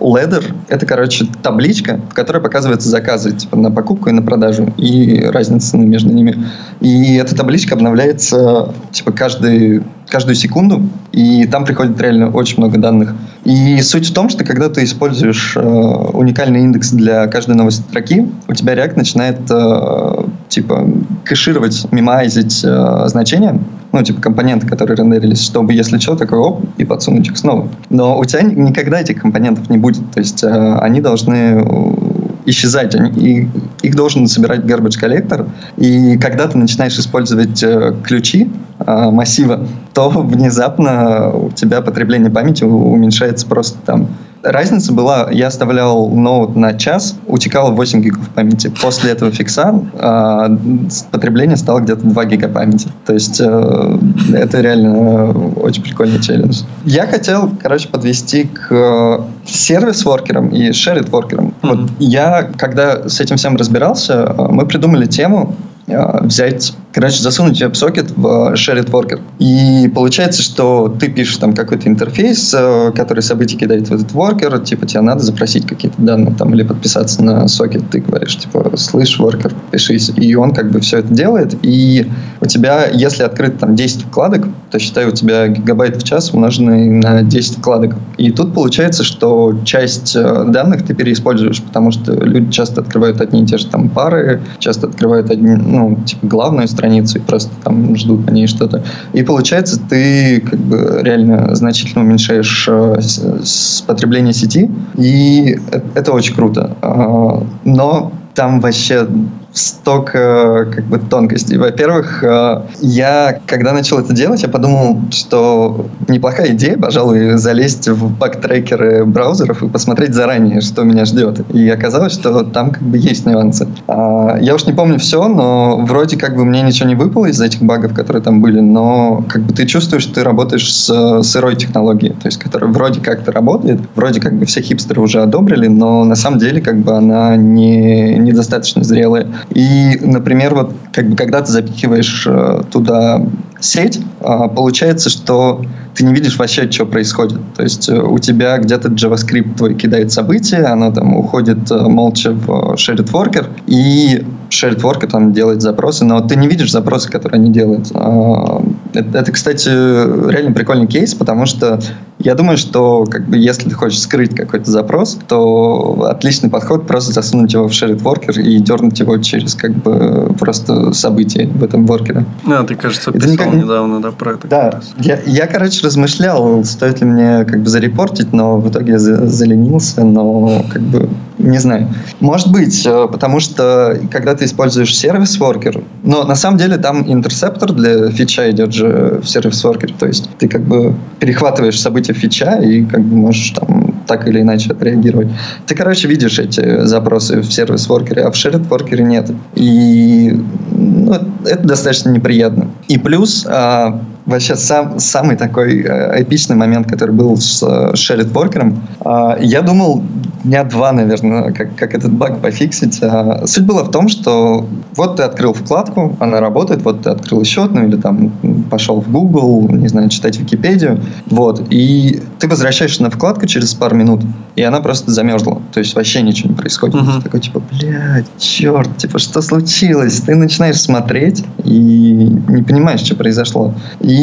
ladder. Это, короче, табличка, в которой показываются заказы, типа, на покупку и на продажу, и разница между ними. И эта табличка обновляется, типа, каждый каждую секунду, и там приходит реально очень много данных. И суть в том, что когда ты используешь э, уникальный индекс для каждой новой строки, у тебя React начинает э, типа кэшировать, мимайзить э, значения, ну, типа компоненты, которые рендерились, чтобы, если что, такой оп, и подсунуть их снова. Но у тебя никогда этих компонентов не будет. То есть э, они должны исчезать. Они, и, их должен собирать garbage коллектор. И когда ты начинаешь использовать э, ключи э, массива, то <laughs> внезапно у тебя потребление памяти уменьшается просто там Разница была, я оставлял ноут на час, утекало 8 гигов памяти. После этого фикса э, потребление стало где-то 2 гига памяти. То есть э, это реально очень прикольный челлендж. Я хотел, короче, подвести к э, сервис-воркерам и шерит-воркерам. Mm-hmm. Вот я, когда с этим всем разбирался, э, мы придумали тему взять короче, засунуть WebSocket в э, Shared Worker. И получается, что ты пишешь там какой-то интерфейс, э, который события кидает в этот worker, типа тебе надо запросить какие-то данные там или подписаться на сокет, ты говоришь, типа, слышь, worker, пишись. И он как бы все это делает, и у тебя, если открыт там 10 вкладок, то считай, у тебя гигабайт в час умноженный на 10 вкладок. И тут получается, что часть данных ты переиспользуешь, потому что люди часто открывают одни и те же там пары, часто открывают одни, ну, типа, главную страницу и просто там ждут по ней что-то. И получается, ты как бы реально значительно уменьшаешь э, потребление сети, и это очень круто. А, но там вообще столько как бы тонкостей. Во-первых, э, я, когда начал это делать, я подумал, что неплохая идея, пожалуй, залезть в бактрекеры браузеров и посмотреть заранее, что меня ждет. И оказалось, что там как бы есть нюансы. А, я уж не помню все, но вроде как бы мне ничего не выпало из этих багов, которые там были, но как бы ты чувствуешь, что ты работаешь с сырой технологией, то есть которая вроде как-то работает, вроде как бы все хипстеры уже одобрили, но на самом деле как бы она не, недостаточно зрелая. И, например, вот как бы когда ты запихиваешь э, туда сеть, э, получается, что ты не видишь вообще, что происходит. То есть э, у тебя где-то JavaScript твой кидает события, оно там уходит э, молча в shared worker, и shared worker там делает запросы, но ты не видишь запросы, которые они делают. Э, это, это, кстати, реально прикольный кейс, потому что я думаю, что как бы, если ты хочешь скрыть какой-то запрос, то отличный подход просто засунуть его в shared worker и дернуть его через как бы просто события в этом воркере. А, ты, кажется, писал никак... недавно, да, про это. Да, я, я, короче, размышлял, стоит ли мне как бы зарепортить, но в итоге я заленился, но как бы не знаю. Может быть, э, потому что когда ты используешь сервис-воркер, но на самом деле там интерсептор для фича идет же в сервис-воркер, то есть ты как бы перехватываешь события фича и как бы можешь там так или иначе отреагировать. Ты, короче, видишь эти запросы в сервис-воркере, а в shared-воркере нет. И ну, это достаточно неприятно. И плюс а, вообще сам, самый такой э, эпичный момент, который был с э, Shared Worker, э, я думал дня два, наверное, как, как этот баг пофиксить. Э, суть была в том, что вот ты открыл вкладку, она работает, вот ты открыл еще одну, или там пошел в Google, не знаю, читать Википедию, вот, и ты возвращаешься на вкладку через пару минут, и она просто замерзла, то есть вообще ничего не происходит. Uh-huh. Ты такой, типа, блядь, черт, типа, что случилось? Ты начинаешь смотреть и не понимаешь, что произошло. И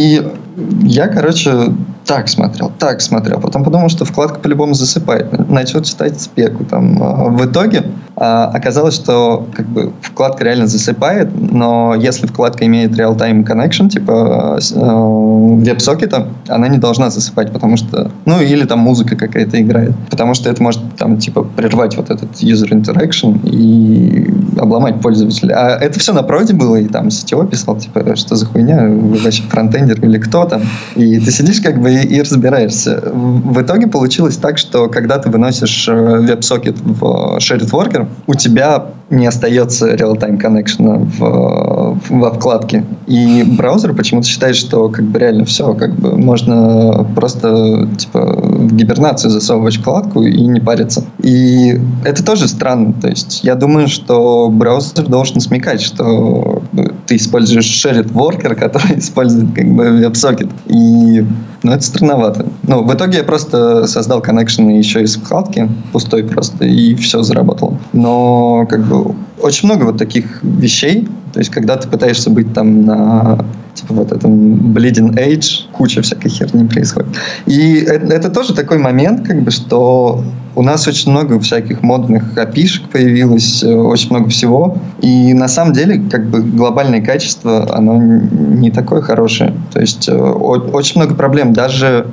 я, короче, так смотрел, так смотрел. Потом подумал, что вкладка по-любому засыпает. Начал читать спеку. Там. А, в итоге а, оказалось, что как бы, вкладка реально засыпает, но если вкладка имеет real-time connection, типа веб-сокета, она не должна засыпать, потому что... Ну, или там музыка какая-то играет. Потому что это может там, типа, прервать вот этот user interaction и обломать пользователя. А это все на проде было, и там CTO писал, типа, что за хуйня, вы вообще фронтендер или кто там? И ты сидишь как бы и, разбираешься. В итоге получилось так, что когда ты выносишь веб-сокет в shared worker, у тебя не остается real-time connection в, во вкладке. И браузер почему-то считает, что как бы реально все, как бы можно просто типа в гибернацию засовывать вкладку и не париться. И это тоже странно. То есть я думаю, что браузер должен смекать, что ты используешь shared worker, который <laughs> использует как бы WebSocket. И ну, это странновато. Ну, в итоге я просто создал коннекшн еще из вкладки, пустой просто, и все заработало. Но как бы очень много вот таких вещей, то есть когда ты пытаешься быть там на типа вот этом bleeding age, куча всякой херни происходит. И это, это тоже такой момент, как бы, что у нас очень много всяких модных опишек появилось, э, очень много всего. И на самом деле, как бы глобальное качество, оно не такое хорошее. То есть э, очень много проблем. Даже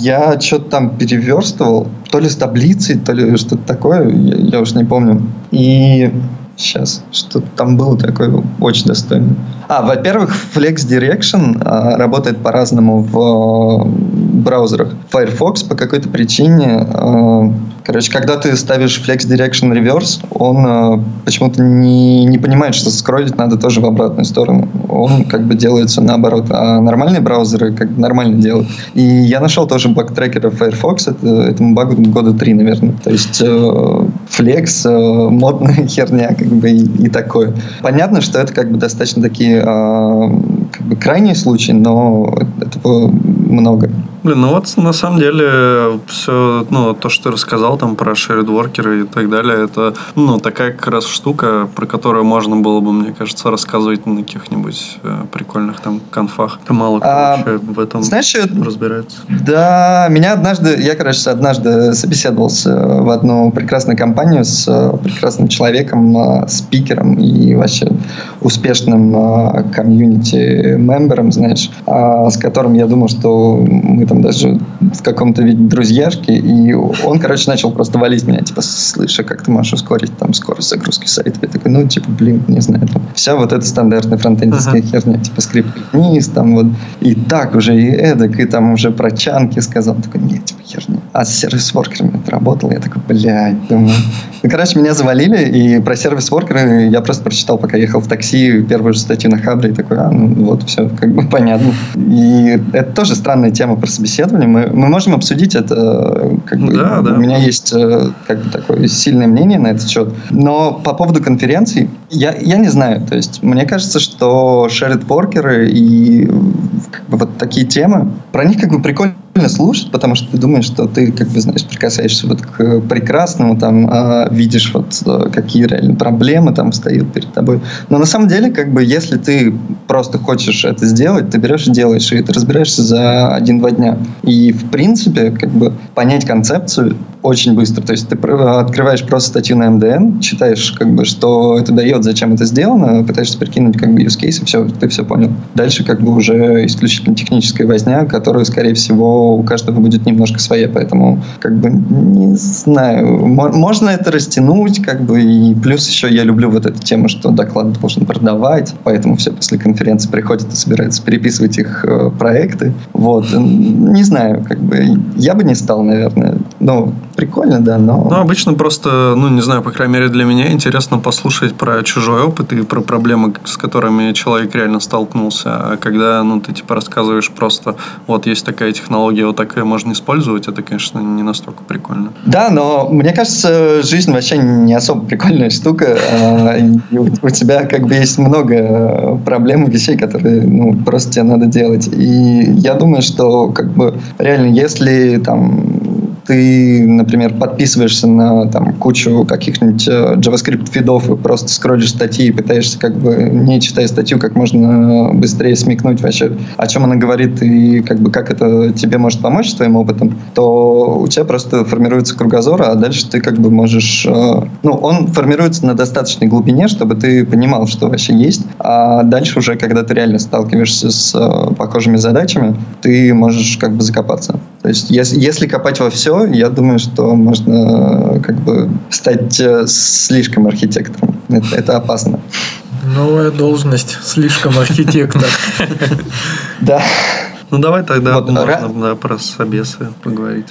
я что-то там переверстывал, то ли с таблицей, то ли что-то такое, я, я уж не помню. И сейчас, что там было такое очень достойное. А, во-первых, Flex Direction а, работает по-разному в а, браузерах. Firefox по какой-то причине а, Короче, когда ты ставишь Flex Direction Reverse, он э, почему-то не, не понимает, что скроллить надо тоже в обратную сторону. Он как бы делается наоборот. А нормальные браузеры как бы нормально делают. И я нашел тоже баг трекера Firefox. Это, этому багу года три, наверное. То есть э, Flex, э, модная <laughs> херня как бы и, и такое. Понятно, что это как бы достаточно такие э, как бы крайние случаи, но этого много. Блин, ну вот на самом деле все, ну, то, что ты рассказал там про шеридворкеры и так далее, это, ну, такая как раз штука, про которую можно было бы, мне кажется, рассказывать на каких-нибудь э, прикольных там конфах. Это мало кто а, вообще в этом знаешь, разбирается. Да, меня однажды, я, короче, однажды собеседовался в одну прекрасную компанию с э, прекрасным человеком, э, спикером и вообще успешным э, комьюнити-мембером, знаешь, а, с которым я думал, что мы там даже в каком-то виде друзьяшки, и он, короче, начал просто валить меня, типа, слышь, а как ты можешь ускорить там скорость загрузки сайта? Я такой, ну, типа, блин, не знаю, там, вся вот эта стандартная фронтендская uh-huh. херня, типа, скрипт вниз, там вот, и так уже, и эдак, и там уже про чанки сказал, такой, нет, типа, херня. А с сервис-воркерами это работало, я такой, блядь, думаю. Ну, короче, меня завалили, и про сервис-воркеры я просто прочитал, пока ехал в такси, первую же статью на Хабре, и такой, а, ну, вот, все, как бы понятно. И это тоже странная тема про собеседование. Мы, мы можем обсудить это. Как бы, да, да. У меня есть э, как бы такое сильное мнение на этот счет. Но по поводу конференций, я, я не знаю. То есть мне кажется, что shared workеры и как бы, вот такие темы, про них как бы прикольно <clears throat> слушать, потому что ты думаешь, что ты, как бы, знаешь, прикасаешься вот к прекрасному, там, э, видишь вот э, какие реально проблемы там стоят перед тобой. Но на самом деле, как бы, если ты просто хочешь это сделать, ты берешь и делаешь, и ты разбираешься за один-два дня. И, в принципе, как бы, понять концепцию очень быстро. То есть ты открываешь просто статью на MDN, читаешь, как бы, что это дает, зачем это сделано, пытаешься прикинуть как бы use case, и все, ты все понял. Дальше как бы уже исключительно техническая возня, которая, скорее всего, у каждого будет немножко своя, поэтому как бы не знаю, можно это растянуть, как бы, и плюс еще я люблю вот эту тему, что доклад должен продавать, поэтому все после конференции приходят и собираются переписывать их э, проекты. Вот, не знаю, как бы, я бы не стал, наверное, ну, прикольно, да, но... Ну, обычно просто, ну, не знаю, по крайней мере для меня интересно послушать про чужой опыт и про проблемы, с которыми человек реально столкнулся. А когда, ну, ты, типа, рассказываешь просто, вот, есть такая технология, вот такая можно использовать, это, конечно, не настолько прикольно. Да, но мне кажется, жизнь вообще не особо прикольная штука. А, у тебя, как бы, есть много проблем и вещей, которые, ну, просто тебе надо делать. И я думаю, что, как бы, реально, если, там, ты, например, подписываешься на там, кучу каких-нибудь э, JavaScript фидов и просто скроллишь статьи и пытаешься, как бы, не читая статью, как можно быстрее смекнуть вообще, о чем она говорит и как бы как это тебе может помочь твоим опытом, то у тебя просто формируется кругозор, а дальше ты как бы можешь... Э, ну, он формируется на достаточной глубине, чтобы ты понимал, что вообще есть, а дальше уже, когда ты реально сталкиваешься с э, похожими задачами, ты можешь как бы закопаться. То есть если, если копать во все, я думаю, что можно как бы стать э, слишком архитектором. Это, это опасно. Новая должность, слишком архитектор. <laughs> Да. Ну давай тогда можно про собесы поговорить.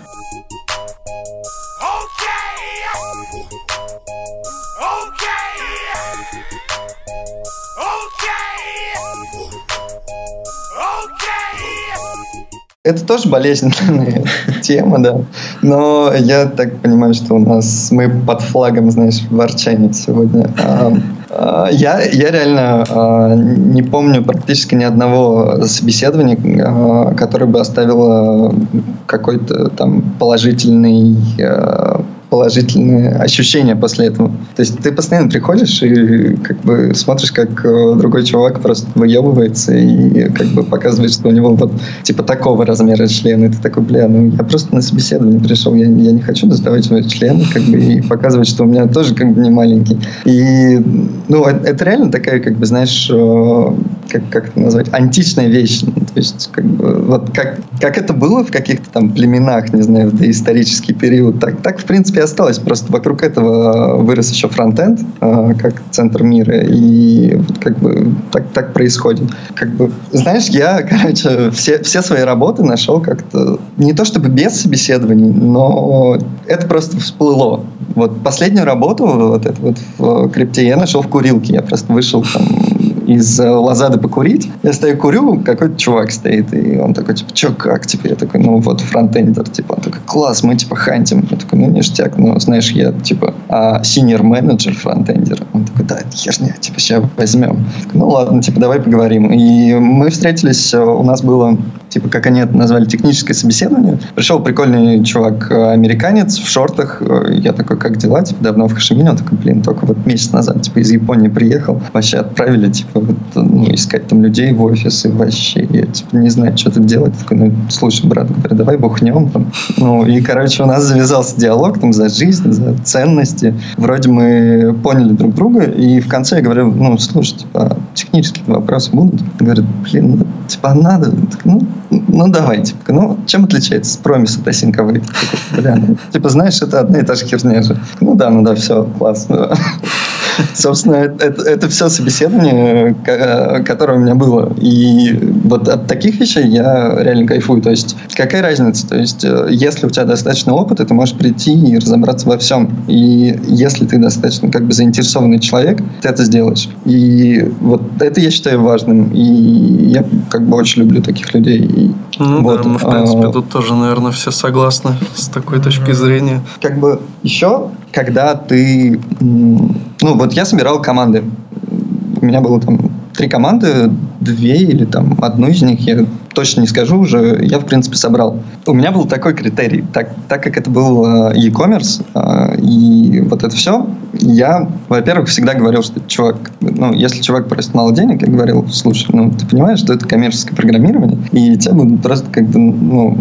Это тоже болезненная <laughs> тема, да. Но я так понимаю, что у нас мы под флагом, знаешь, ворчания сегодня. А, а, я, я реально а, не помню практически ни одного собеседования, которое бы оставило какой-то там положительный положительные ощущения после этого. То есть ты постоянно приходишь и как бы смотришь, как э, другой чувак просто выебывается и как бы показывает, что у него вот типа такого размера член. И ты такой, бля, ну я просто на собеседование пришел, я, я не хочу доставать свой член как бы и показывать, что у меня тоже как бы не маленький. И ну это, это реально такая как бы, знаешь, э, как, как это назвать, античная вещь. То есть как бы вот как, как это было в каких-то там племенах, не знаю, в доисторический период, так, так в принципе и осталось. Просто вокруг этого вырос еще фронтенд, а, как центр мира, и как бы так, так происходит. Как бы, знаешь, я, <laughs> короче, все, все свои работы нашел как-то не то чтобы без собеседований, но это просто всплыло. Вот последнюю работу вот эту вот в крипте я нашел в курилке. Я просто вышел там из э, Лазады покурить. Я стою, курю, какой-то чувак стоит, и он такой, типа, чё, как? Типа, я такой, ну, вот, фронтендер, типа, он такой, класс, мы, типа, хантим. Я такой, ну, ништяк, ну, знаешь, я, типа, а, senior менеджер фронтендер. Он такой, да, это херня, типа, сейчас возьмем. Такой, ну, ладно, типа, давай поговорим. И мы встретились, э, у нас было типа, как они это назвали, техническое собеседование. Пришел прикольный чувак, э, американец, в шортах. Я такой, как дела? Типа, давно в Хашимине. Он такой, блин, только вот месяц назад, типа, из Японии приехал. Вообще отправили, типа, вот, ну, искать там людей в офис, и вообще, я типа, не знаю, что тут делать. Такой, ну, слушай, брат, говорю, давай бухнем там. Ну, и, короче, у нас завязался диалог там за жизнь, за ценности. Вроде мы поняли друг друга, и в конце я говорю, ну, слушай, типа, технические вопросы будут? Говорит, блин, ну, типа, надо. Ну, ну, давай, типа, ну, чем отличается промис от осинковый? Бля, ну, типа, знаешь, это одна и та же херня же. Ну да, ну да, все, классно. <laughs> Собственно, это, это все собеседование, которое у меня было. И вот от таких вещей я реально кайфую. То есть, какая разница? То есть, э, если у тебя достаточно опыта, ты можешь прийти и разобраться во всем. И если ты достаточно как бы заинтересованный человек, ты это сделаешь. И вот это я считаю важным. И я как бы очень люблю таких людей. И ну вот, да, мы, в принципе, а, тут тоже, наверное, все согласны с такой точки зрения. Как бы еще, когда ты... Ну, вот я собирал команды. У меня было там три команды, две или там одну из них, я точно не скажу уже, я, в принципе, собрал. У меня был такой критерий. Так, так как это был э, e-commerce э, и вот это все, я, во-первых, всегда говорил, что, чувак, ну, если чувак просит мало денег, я говорил, слушай, ну, ты понимаешь, что это коммерческое программирование, и тебя будут просто как бы, ну,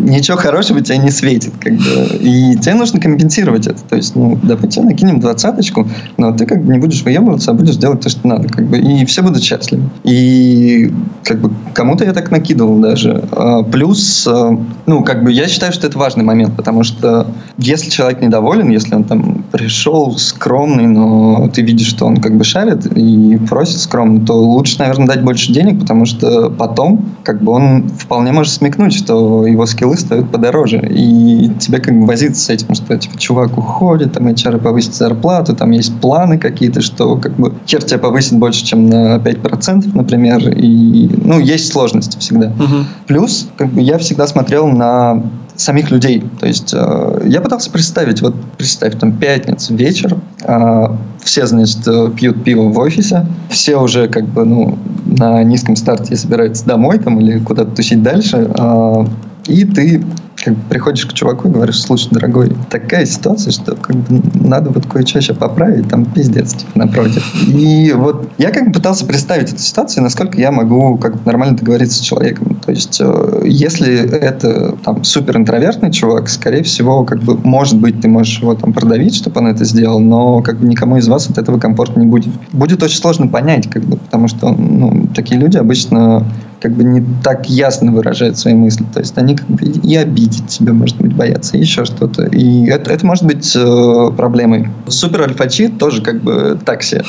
ничего хорошего тебе не светит, как бы, и тебе нужно компенсировать это. То есть, ну, давайте накинем двадцаточку, но ты как бы не будешь выебываться, а будешь делать то, что надо, как бы, и все будут счастливы. И как бы кому-то я так накидывал даже. А, плюс, а, ну, как бы я считаю, что это важный момент, потому что если человек недоволен, если он там пришел скромный, но ты видишь, что он как бы шарит и просит скромно, то лучше, наверное, дать больше денег, потому что потом как бы он вполне может смекнуть, что его скиллы стоят подороже. И тебе как бы возиться с этим, что типа чувак уходит, там HR повысит зарплату, там есть планы какие-то, что как бы хер тебя повысит больше, чем на 5%, например. И, ну, есть сложности всегда. Угу. Плюс, как бы я всегда смотрел на самих людей. То есть э, я пытался представить, вот представь, там пятница, вечер, э, все, значит, э, пьют пиво в офисе, все уже как бы, ну, на низком старте собираются домой там или куда-то тусить дальше, э, и ты как бы приходишь к чуваку и говоришь, слушай, дорогой, такая ситуация, что как бы надо вот кое-что еще поправить, там пиздец, типа, напротив. И вот я как бы пытался представить эту ситуацию, насколько я могу как бы нормально договориться с человеком. То есть, э, если это там супер интровертный чувак, скорее всего, как бы, может быть, ты можешь его там продавить, чтобы он это сделал, но как бы никому из вас от этого комфортно не будет. Будет очень сложно понять, как бы, потому что ну, такие люди обычно как бы не так ясно выражают свои мысли. То есть они как бы и обидеть тебя, может быть, боятся, и еще что-то. И это, это может быть э, проблемой. Супер альфачит тоже как бы так себе.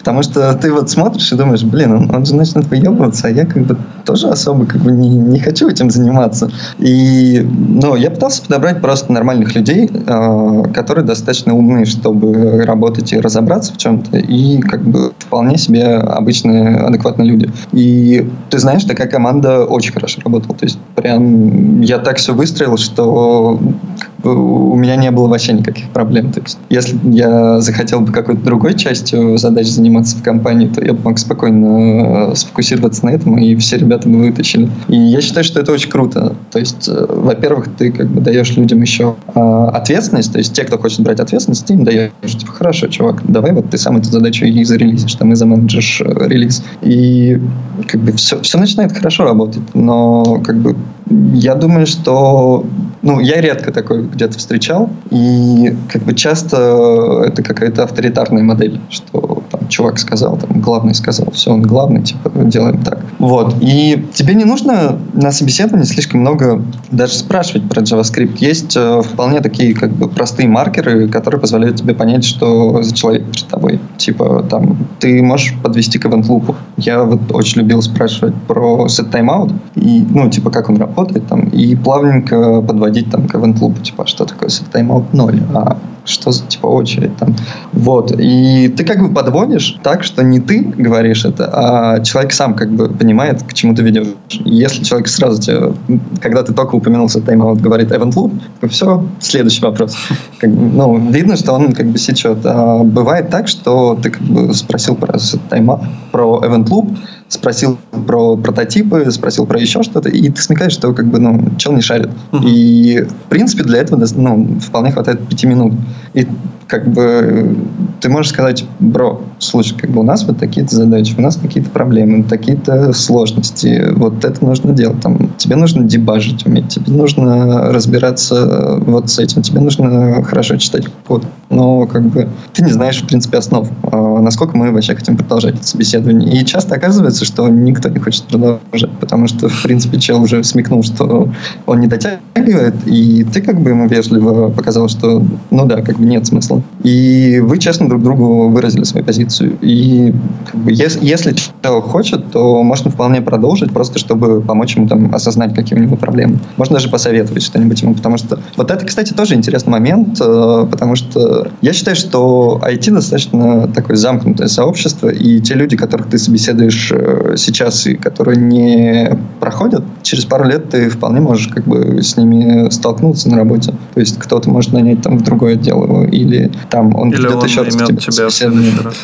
Потому что ты вот смотришь и думаешь, блин, он, он же начнет выебываться, а я как бы тоже особо как бы не, не хочу этим заниматься. И, ну, я пытался подобрать просто нормальных людей, э, которые достаточно умные, чтобы работать и разобраться в чем-то, и как бы вполне себе обычные, адекватные люди. И ты знаешь, такая команда очень хорошо работала. То есть прям я так все выстроил, что у меня не было вообще никаких проблем. То есть если я захотел бы какой-то другой частью задач заниматься в компании, то я мог спокойно э, сфокусироваться на этом, и все ребята бы вытащили. И я считаю, что это очень круто. То есть, э, во-первых, ты как бы даешь людям еще э, ответственность, то есть те, кто хочет брать ответственность, ты им даешь, типа, хорошо, чувак, давай вот ты сам эту задачу и зарелизишь, там, и заменеджишь э, релиз. И как бы все, все начинает хорошо работать, но как бы я думаю, что ну, я редко такой где-то встречал, и как бы часто это какая-то авторитарная модель, что чувак сказал, там главный сказал, все, он главный, типа, делаем так. Вот. И тебе не нужно на собеседовании слишком много даже спрашивать про JavaScript. Есть э, вполне такие как бы простые маркеры, которые позволяют тебе понять, что за человек перед тобой. Типа, там, ты можешь подвести к loop. Я вот очень любил спрашивать про set timeout, и, ну, типа, как он работает, там, и плавненько подводить там к loop, типа, что такое set timeout 0, а что за типа очередь там. Вот. И ты как бы подводишь так, что не ты говоришь это, а человек сам как бы понимает, к чему ты ведешь. Если человек сразу тебе, когда ты только упомянулся тайм-аут, говорит event loop, то все, следующий вопрос. Как ну, видно, что он как бы сечет. А бывает так, что ты как бы спросил про тайм про event loop, спросил про прототипы, спросил про еще что-то, и ты смекаешь, что как бы, ну, чел не шарит. Uh-huh. И, в принципе, для этого ну, вполне хватает пяти минут. И как бы ты можешь сказать, бро, слушай, как бы у нас вот такие-то задачи, у нас какие-то проблемы, такие-то сложности, вот это нужно делать, там, тебе нужно дебажить уметь, тебе нужно разбираться вот с этим, тебе нужно хорошо читать код, но как бы ты не знаешь, в принципе, основ, а насколько мы вообще хотим продолжать это собеседование. И часто оказывается, что никто не хочет продолжать, потому что, в принципе, чел уже смекнул, что он не дотягивает, и ты как бы ему вежливо показал, что, ну да, как бы нет смысла и вы честно друг другу выразили свою позицию. И как бы, если, если человек хочет, то можно вполне продолжить, просто чтобы помочь ему там осознать, какие у него проблемы. Можно даже посоветовать что-нибудь ему, потому что вот это, кстати, тоже интересный момент, э, потому что я считаю, что IT достаточно такое замкнутое сообщество, и те люди, которых ты собеседуешь э, сейчас и которые не проходят, через пару лет ты вполне можешь как бы с ними столкнуться на работе. То есть кто-то может нанять там в другой отдел его, там он Или он еще раз тебя следующий раз.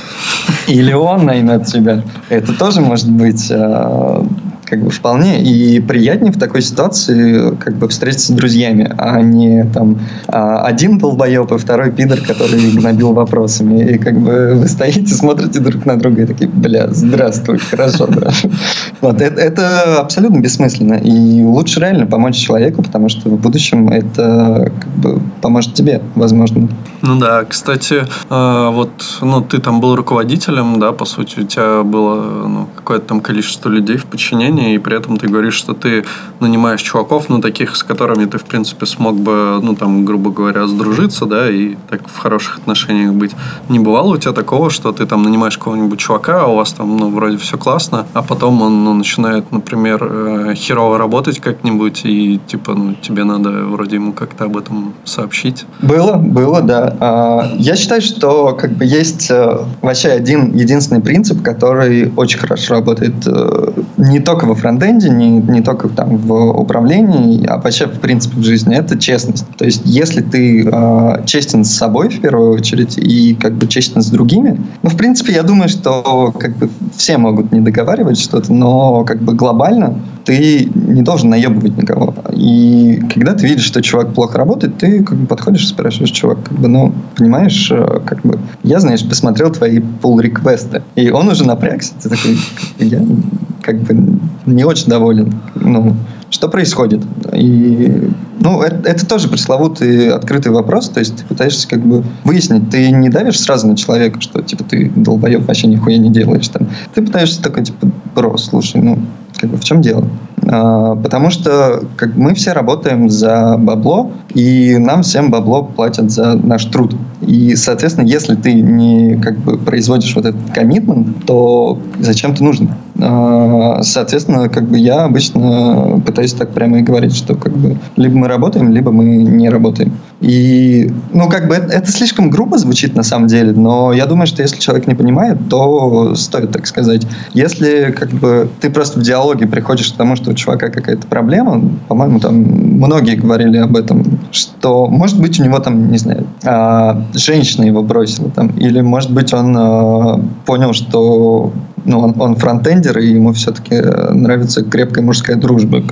Или он наймет тебя. Это тоже может быть э, как бы вполне и приятнее в такой ситуации как бы встретиться с друзьями, а не там а, один долбоеб и второй пидор, который гнобил вопросами. И как бы вы стоите, <laughs> смотрите друг на друга и такие, бля, здравствуй, хорошо, да. Вот, это, это абсолютно бессмысленно. И лучше реально помочь человеку, потому что в будущем это как бы поможет тебе, возможно. Ну да, кстати, э, вот ну, ты там был руководителем, да, по сути, у тебя было ну, какое-то там количество людей в подчинении, и при этом ты говоришь, что ты нанимаешь чуваков, ну, таких, с которыми ты, в принципе, смог бы, ну, там, грубо говоря, сдружиться, да, и так в хороших отношениях быть. Не бывало у тебя такого, что ты там нанимаешь кого-нибудь чувака, а у вас там, ну, вроде все классно, а потом он, ну, начинает, например, э, херово работать как-нибудь, и, типа, ну, тебе надо вроде ему как-то об этом сообщить? Было, было, да. А, я считаю, что как бы есть э, вообще один единственный принцип, который очень хорошо работает э, не только во фронтенде, не, не только там в управлении, а вообще в принципе в жизни. Это честность. То есть если ты честен с собой в первую очередь и как бы честен с другими, ну в принципе я думаю, что как бы все могут не договаривать что-то, но как бы глобально ты не должен наебывать никого. И когда ты видишь, что чувак плохо работает, ты как бы подходишь и спрашиваешь, чувак, как бы, ну, понимаешь, э, как бы, я, знаешь, посмотрел твои pull реквесты и он уже напрягся, ты такой, я как бы не очень доволен. Ну, что происходит? И, ну, это, это тоже пресловутый открытый вопрос, то есть ты пытаешься как бы выяснить, ты не давишь сразу на человека, что, типа, ты долбоеб, вообще нихуя не делаешь там. Ты пытаешься такой, типа, бро, слушай, ну, как бы в чем дело? А, потому что как, мы все работаем за бабло, и нам всем бабло платят за наш труд. И, соответственно, если ты не как бы производишь вот этот коммитмент, то зачем ты нужен? А, соответственно, как бы я обычно пытаюсь так прямо и говорить, что как бы либо мы работаем, либо мы не работаем. И, ну, как бы это, это слишком грубо звучит на самом деле, но я думаю, что если человек не понимает, то стоит так сказать. Если как бы ты просто в диалоге приходишь к тому, что у чувака какая-то проблема, по-моему, там многие говорили об этом, что, может быть, у него там, не знаю, а, женщина его бросила там, или, может быть, он а, понял, что ну, он, он фронтендер, и ему все-таки нравится крепкая мужская дружба.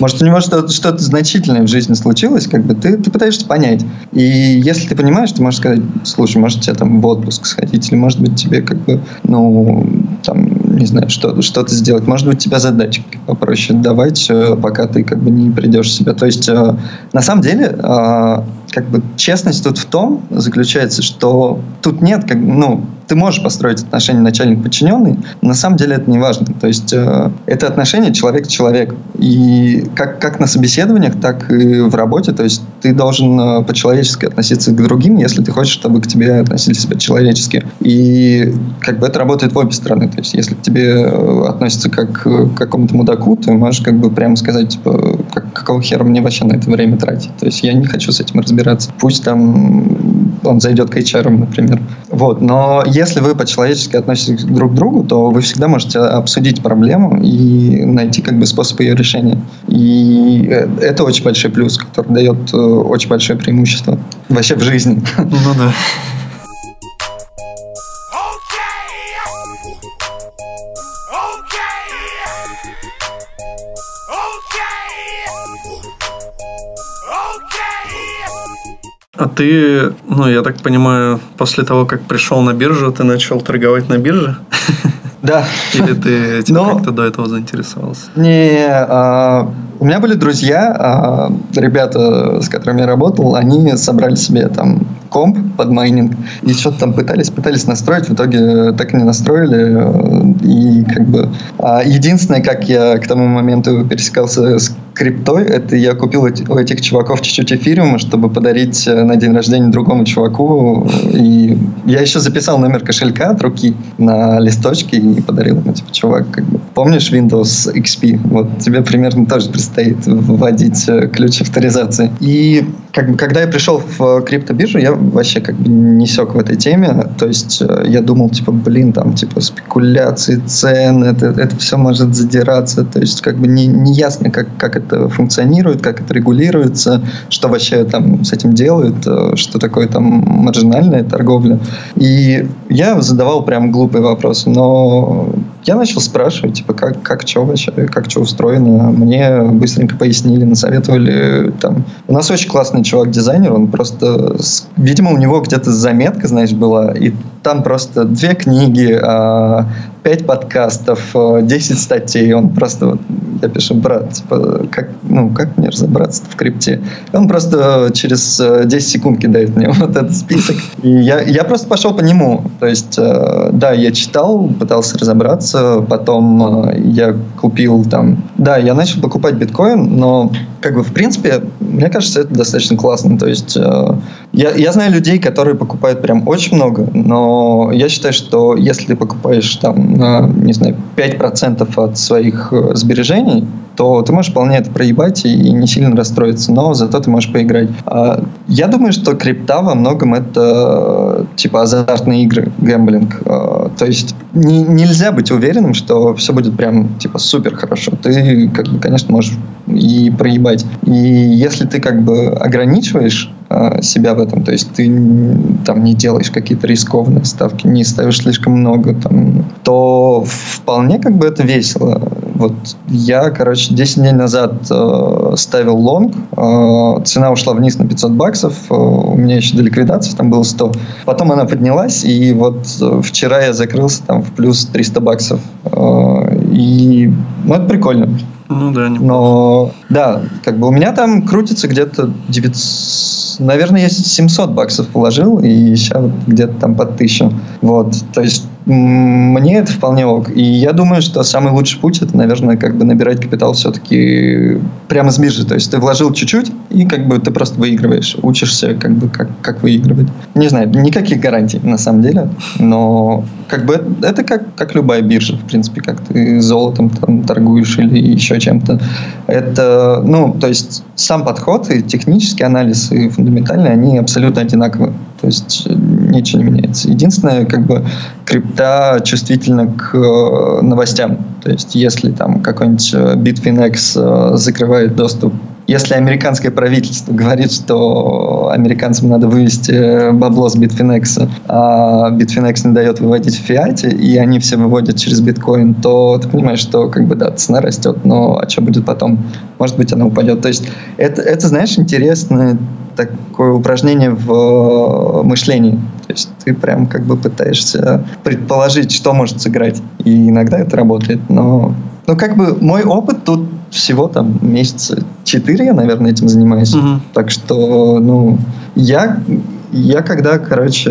Может, у него что-то, что-то значительное в жизни случилось, как бы ты, ты пытаешься понять. И если ты понимаешь, ты можешь сказать, слушай, может, тебе там в отпуск сходить, или, может быть, тебе как бы, ну, там, не знаю, что, что-то сделать. Может быть, тебя задачки попроще давать, пока ты как бы не придешь в себя. То есть, э, на самом деле, э, как бы честность тут в том заключается, что тут нет, как, ну, ты можешь построить отношения начальник-подчиненный, но на самом деле это не важно. То есть э, это отношение человек-человек. И как, как на собеседованиях, так и в работе. То есть ты должен э, по-человечески относиться к другим, если ты хочешь, чтобы к тебе относили себя человечески. И как бы это работает в обе стороны. То есть если к тебе э, относятся как к какому-то мудаку, ты можешь как бы прямо сказать, типа, как, какого хера мне вообще на это время тратить. То есть я не хочу с этим разбираться. Пусть там он зайдет к HR, например. Вот. Но если вы по-человечески относитесь друг к другу, то вы всегда можете обсудить проблему и найти как бы способ ее решения. И это очень большой плюс, который дает э, очень большое преимущество вообще в жизни. Ну да. А ты, ну, я так понимаю, после того, как пришел на биржу, ты начал торговать на бирже? <laughs> Да. Или ты этим Но... как-то до этого заинтересовался? Не, а, у меня были друзья, а, ребята, с которыми я работал, они собрали себе там комп под майнинг и что-то там пытались, пытались настроить, в итоге так и не настроили. И как бы а единственное, как я к тому моменту пересекался с криптой, это я купил у этих чуваков чуть-чуть эфириума, чтобы подарить э, на день рождения другому чуваку. И я еще записал номер кошелька от руки на листочке и подарил ему, типа, чувак, как бы, помнишь Windows XP? Вот тебе примерно тоже предстоит вводить э, ключ авторизации. И как бы, когда я пришел в криптобиржу, я вообще как бы не сек в этой теме. То есть э, я думал, типа, блин, там, типа, спекуляции, цены, это, это все может задираться. То есть как бы не, не ясно, как, как это это функционирует, как это регулируется, что вообще там с этим делают, э, что такое там маржинальная торговля. И я задавал прям глупые вопросы, но я начал спрашивать, типа, как, как что вообще, как что устроено. Мне быстренько пояснили, насоветовали. Там. У нас очень классный чувак-дизайнер, он просто... Видимо, у него где-то заметка, знаешь, была, и там просто две книги а 5 подкастов, э, 10 статей. Он просто, вот, я пишу, брат, типа, как, ну, как мне разобраться в крипте? Он просто э, через э, 10 секунд кидает мне <laughs> вот этот список. И я, я просто пошел по нему. То есть, да, я читал, пытался разобраться, потом я купил там... Да, я начал покупать биткоин, но как бы, в принципе, мне кажется, это достаточно классно. То есть, я, я знаю людей, которые покупают прям очень много, но я считаю, что если ты покупаешь там не знаю, 5% от своих э, сбережений, то ты можешь вполне это проебать и не сильно расстроиться, но зато ты можешь поиграть. А, я думаю, что крипта во многом это типа азартные игры, гэмблинг. То есть не, нельзя быть уверенным, что все будет прям типа супер хорошо. Ты, как бы, конечно, можешь и проебать. И если ты как бы ограничиваешь себя в этом, то есть ты там не делаешь какие-то рискованные ставки, не ставишь слишком много, там, то вполне как бы это весело. Вот я, короче, 10 дней назад э, ставил лонг, э, цена ушла вниз на 500 баксов, э, у меня еще до ликвидации там было 100. Потом она поднялась, и вот э, вчера я закрылся там в плюс 300 баксов. Э, и ну, это прикольно. Ну да, неплохо. Но, да, как бы у меня там крутится где-то 900, наверное, я 700 баксов положил, и сейчас где-то там под 1000. Вот, то есть мне это вполне ок. И я думаю, что самый лучший путь это, наверное, как бы набирать капитал все-таки прямо с биржи. То есть ты вложил чуть-чуть, и как бы ты просто выигрываешь. Учишься как бы как, как выигрывать. Не знаю, никаких гарантий на самом деле, но как бы это как, как любая биржа, в принципе, как ты золотом там торгуешь или еще чем-то. Это, ну, то есть сам подход и технический анализ, и фундаментальный, они абсолютно одинаковы. То есть э, ничего не меняется. Единственное, как бы крипта чувствительна к э, новостям. То есть если там какой-нибудь э, Bitfinex закрывает доступ если американское правительство говорит, что американцам надо вывести бабло с Bitfinex, а Bitfinex не дает выводить в фиате, и они все выводят через биткоин, то ты понимаешь, что как бы да, цена растет, но а что будет потом? Может быть, она упадет. То есть это, это знаешь, интересное такое упражнение в э, мышлении. То есть ты прям как бы пытаешься предположить, что может сыграть. И иногда это работает, но... Ну, как бы мой опыт тут всего там месяца четыре я, наверное, этим занимаюсь. Угу. Так что, ну, я я когда, короче,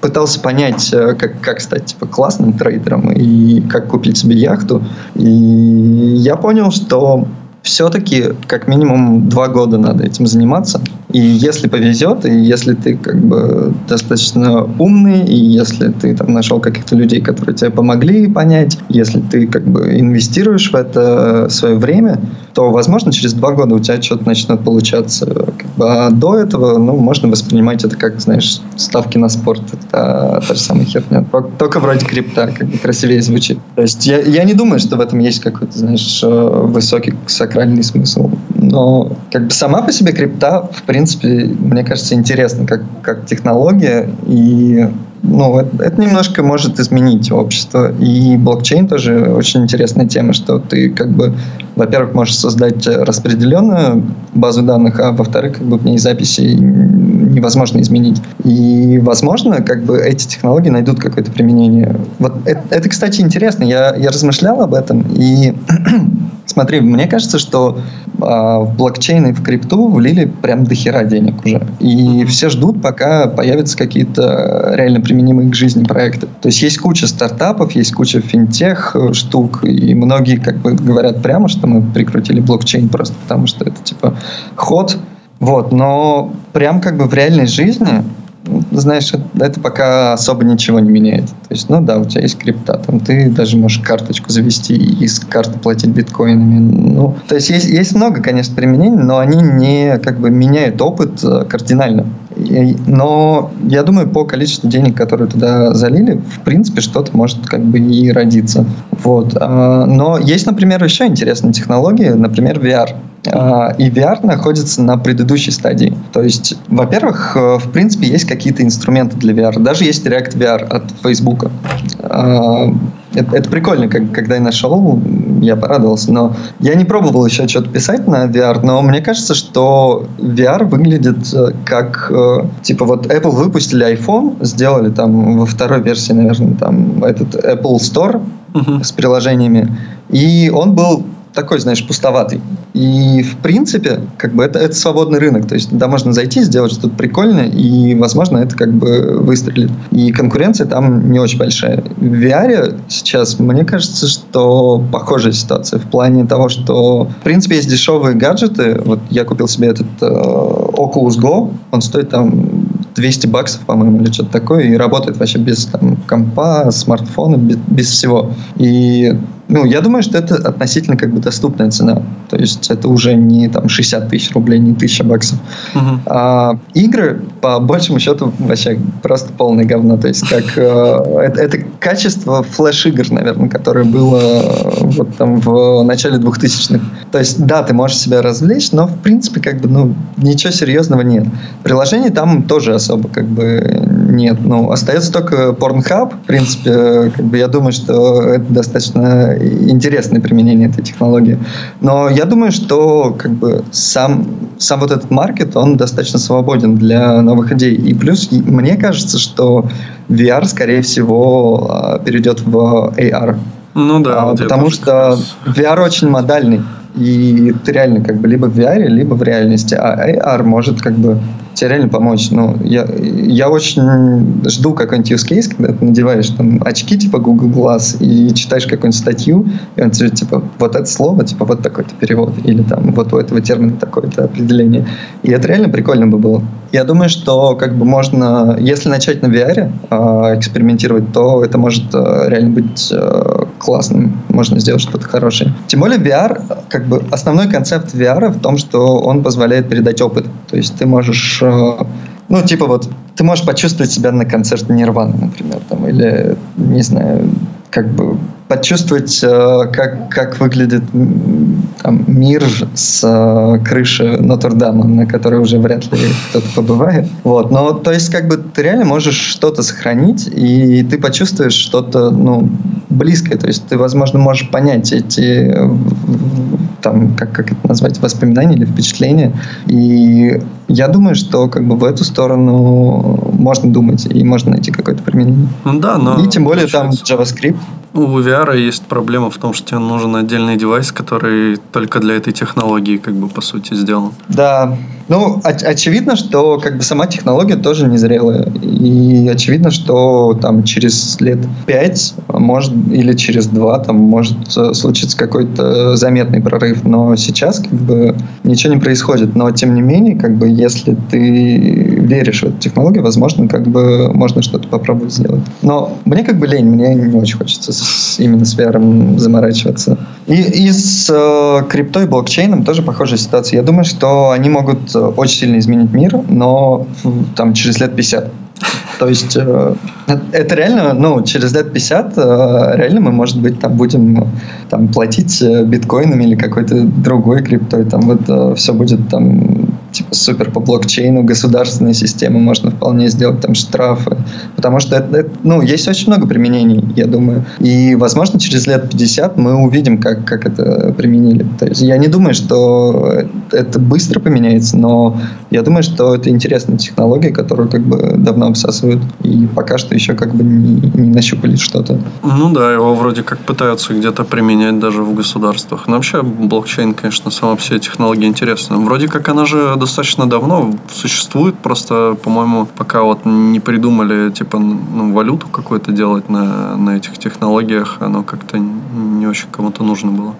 пытался понять, э, как, как стать типа классным трейдером и как купить себе яхту, и я понял, что все-таки как минимум два года надо этим заниматься. И если повезет, и если ты как бы достаточно умный, и если ты там нашел каких-то людей, которые тебе помогли понять, если ты как бы инвестируешь в это свое время, то, возможно, через два года у тебя что-то начнет получаться. Как бы, а до этого, ну, можно воспринимать это как, знаешь, ставки на спорт. Это та же самая херня. Только вроде крипта, как бы красивее звучит. То есть я, я не думаю, что в этом есть какой-то, знаешь, э, высокий сакральный смысл. Но как бы сама по себе крипта, в принципе, принципе, мне кажется, интересно как, как технология, и ну, это, это немножко может изменить общество. И блокчейн тоже очень интересная тема, что ты как бы, во-первых, можешь создать распределенную базу данных, а во-вторых, как бы в ней записи невозможно изменить. И, возможно, как бы эти технологии найдут какое-то применение. Вот это, это кстати, интересно. Я, я размышлял об этом, и <clears throat> смотри, мне кажется, что а, в блокчейн и в крипту влили прям до хера денег уже. И все ждут, пока появятся какие-то реально применимые к жизни проекты. То есть есть куча стартапов, есть куча финтех э, штук, и многие как бы говорят прямо, что мы прикрутили блокчейн просто потому, что это типа ход. Вот, но прям как бы в реальной жизни знаешь, это пока особо ничего не меняет. То есть, ну да, у тебя есть крипта, там ты даже можешь карточку завести и с карты платить биткоинами. Ну, то есть, есть, есть много, конечно, применений, но они не как бы меняют опыт э, кардинально. Но я думаю, по количеству денег, которые туда залили, в принципе, что-то может как бы и родиться. Вот. А, но есть, например, еще интересные технологии, например, VR. А, и VR находится на предыдущей стадии. То есть, во-первых, э, в принципе, есть какие-то инструменты для VR. Даже есть React VR от Facebook. Это, это прикольно, как, когда я нашел, я порадовался. Но я не пробовал еще что-то писать на VR, но мне кажется, что VR выглядит э, как... Э, типа вот Apple выпустили iPhone, сделали там во второй версии, наверное, там этот Apple Store uh-huh. с приложениями. И он был такой, знаешь, пустоватый. И, в принципе, как бы это, это свободный рынок. То есть туда можно зайти, сделать что-то прикольное, и, возможно, это как бы выстрелит. И конкуренция там не очень большая. В VR сейчас, мне кажется, что похожая ситуация в плане того, что, в принципе, есть дешевые гаджеты. Вот я купил себе этот э, Oculus Go, он стоит там 200 баксов, по-моему, или что-то такое, и работает вообще без там, компа, смартфона, без, без всего. И ну, я думаю, что это относительно как бы доступная цена. То есть это уже не там 60 тысяч рублей, не 1000 баксов. Uh-huh. А, игры, по большему счету, вообще просто полное говно. То есть как э, <laughs> это, это качество флеш-игр, наверное, которое было э, вот там в начале 2000-х. То есть да, ты можешь себя развлечь, но в принципе как бы ну ничего серьезного нет. Приложений там тоже особо как бы нет. Ну, остается только Pornhub. В принципе, как бы я думаю, что это достаточно интересное применение этой технологии. Но я думаю, что как бы сам, сам вот этот маркет, он достаточно свободен для новых идей. И плюс мне кажется, что VR, скорее всего, а, перейдет в AR. Ну да. А, потому что VR очень модальный. И ты реально как бы либо в VR, либо в реальности. А AR может как бы тебе реально помочь. Ну, я, я очень жду какой-нибудь use case, когда ты надеваешь там очки типа Google Glass и читаешь какую-нибудь статью, и он тебе типа вот это слово, типа вот такой-то перевод, или там вот у этого термина такое-то определение. И это реально прикольно бы было. Я думаю, что как бы можно, если начать на VR э, экспериментировать, то это может э, реально быть э, классным, можно сделать что-то хорошее. Тем более VR, как бы основной концепт VR в том, что он позволяет передать опыт. То есть ты можешь, э, ну типа вот, ты можешь почувствовать себя на концерте Нирваны, например, там, или, не знаю, как бы почувствовать, э, как, как выглядит там, мир с э, крыши Нотр-Дама, на которой уже вряд ли кто-то побывает. Вот. Но то есть как бы ты реально можешь что-то сохранить, и ты почувствуешь что-то ну, близкое. То есть ты, возможно, можешь понять эти там, как, как это назвать, воспоминания или впечатления. И я думаю, что как бы в эту сторону можно думать и можно найти какое-то применение. Ну да, но... И тем более там JavaScript. У VR есть проблема в том, что тебе нужен отдельный девайс, который только для этой технологии, как бы, по сути, сделан. Да. Ну, оч- очевидно, что как бы сама технология тоже незрелая. И очевидно, что там через лет пять, может, или через два, там может э, случиться какой-то заметный прорыв. Но сейчас как бы ничего не происходит. Но тем не менее, как бы, если ты веришь в эту технологию, возможно, как бы можно что-то попробовать сделать. Но мне как бы лень, мне не очень хочется с, именно с VR заморачиваться. И, и с э, криптой, блокчейном тоже похожая ситуация. Я думаю, что они могут э, очень сильно изменить мир, но там через лет 50. То есть э, это реально, ну, через лет 50 э, реально мы, может быть, там будем там, платить э, биткоинами или какой-то другой криптой. Там вот э, все будет там типа супер по блокчейну, государственные системы можно вполне сделать, там штрафы. Потому что это, это, ну, есть очень много применений, я думаю. И, возможно, через лет 50 мы увидим, как, как это применили. То есть я не думаю, что это быстро поменяется, но я думаю, что это интересная технология, которую как бы давно обсасывают. И пока что еще как бы не, не нащупали что-то. Ну да, его вроде как пытаются где-то применять даже в государствах. Но вообще блокчейн, конечно, сама все технологии интересна. Вроде как она же достаточно давно существует, просто, по-моему, пока вот не придумали, типа, ну, валюту какую-то делать на, на этих технологиях, оно как-то не очень кому-то нужно было.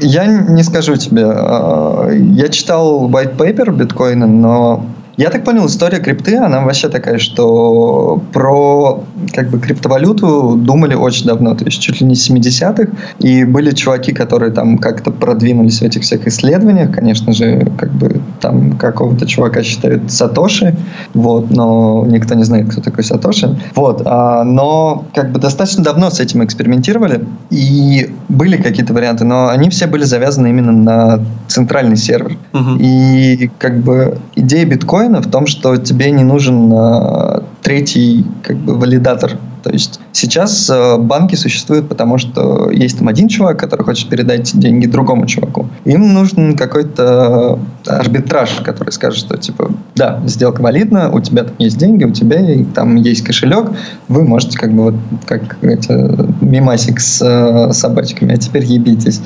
Я не скажу тебе. А, я читал white paper биткоина, но я так понял, история крипты, она вообще такая, что про как бы криптовалюту думали очень давно, то есть чуть ли не 70-х, и были чуваки, которые там как-то продвинулись в этих всех исследованиях, конечно же, как бы там какого-то чувака считают Сатоши, вот, но никто не знает, кто такой Сатоши, вот, а, но как бы достаточно давно с этим экспериментировали, и были какие-то варианты, но они все были завязаны именно на центральный сервер, uh-huh. и как бы идея биткоина в том, что тебе не нужен э, третий как бы валидатор то есть сейчас э, банки существуют, потому что есть там один чувак, который хочет передать деньги другому чуваку. Им нужен какой-то арбитраж, который скажет, что типа, да, сделка валидна, у тебя там есть деньги, у тебя там есть кошелек, вы можете как бы вот как эти, мимасик с э, собачками, а теперь ебитесь.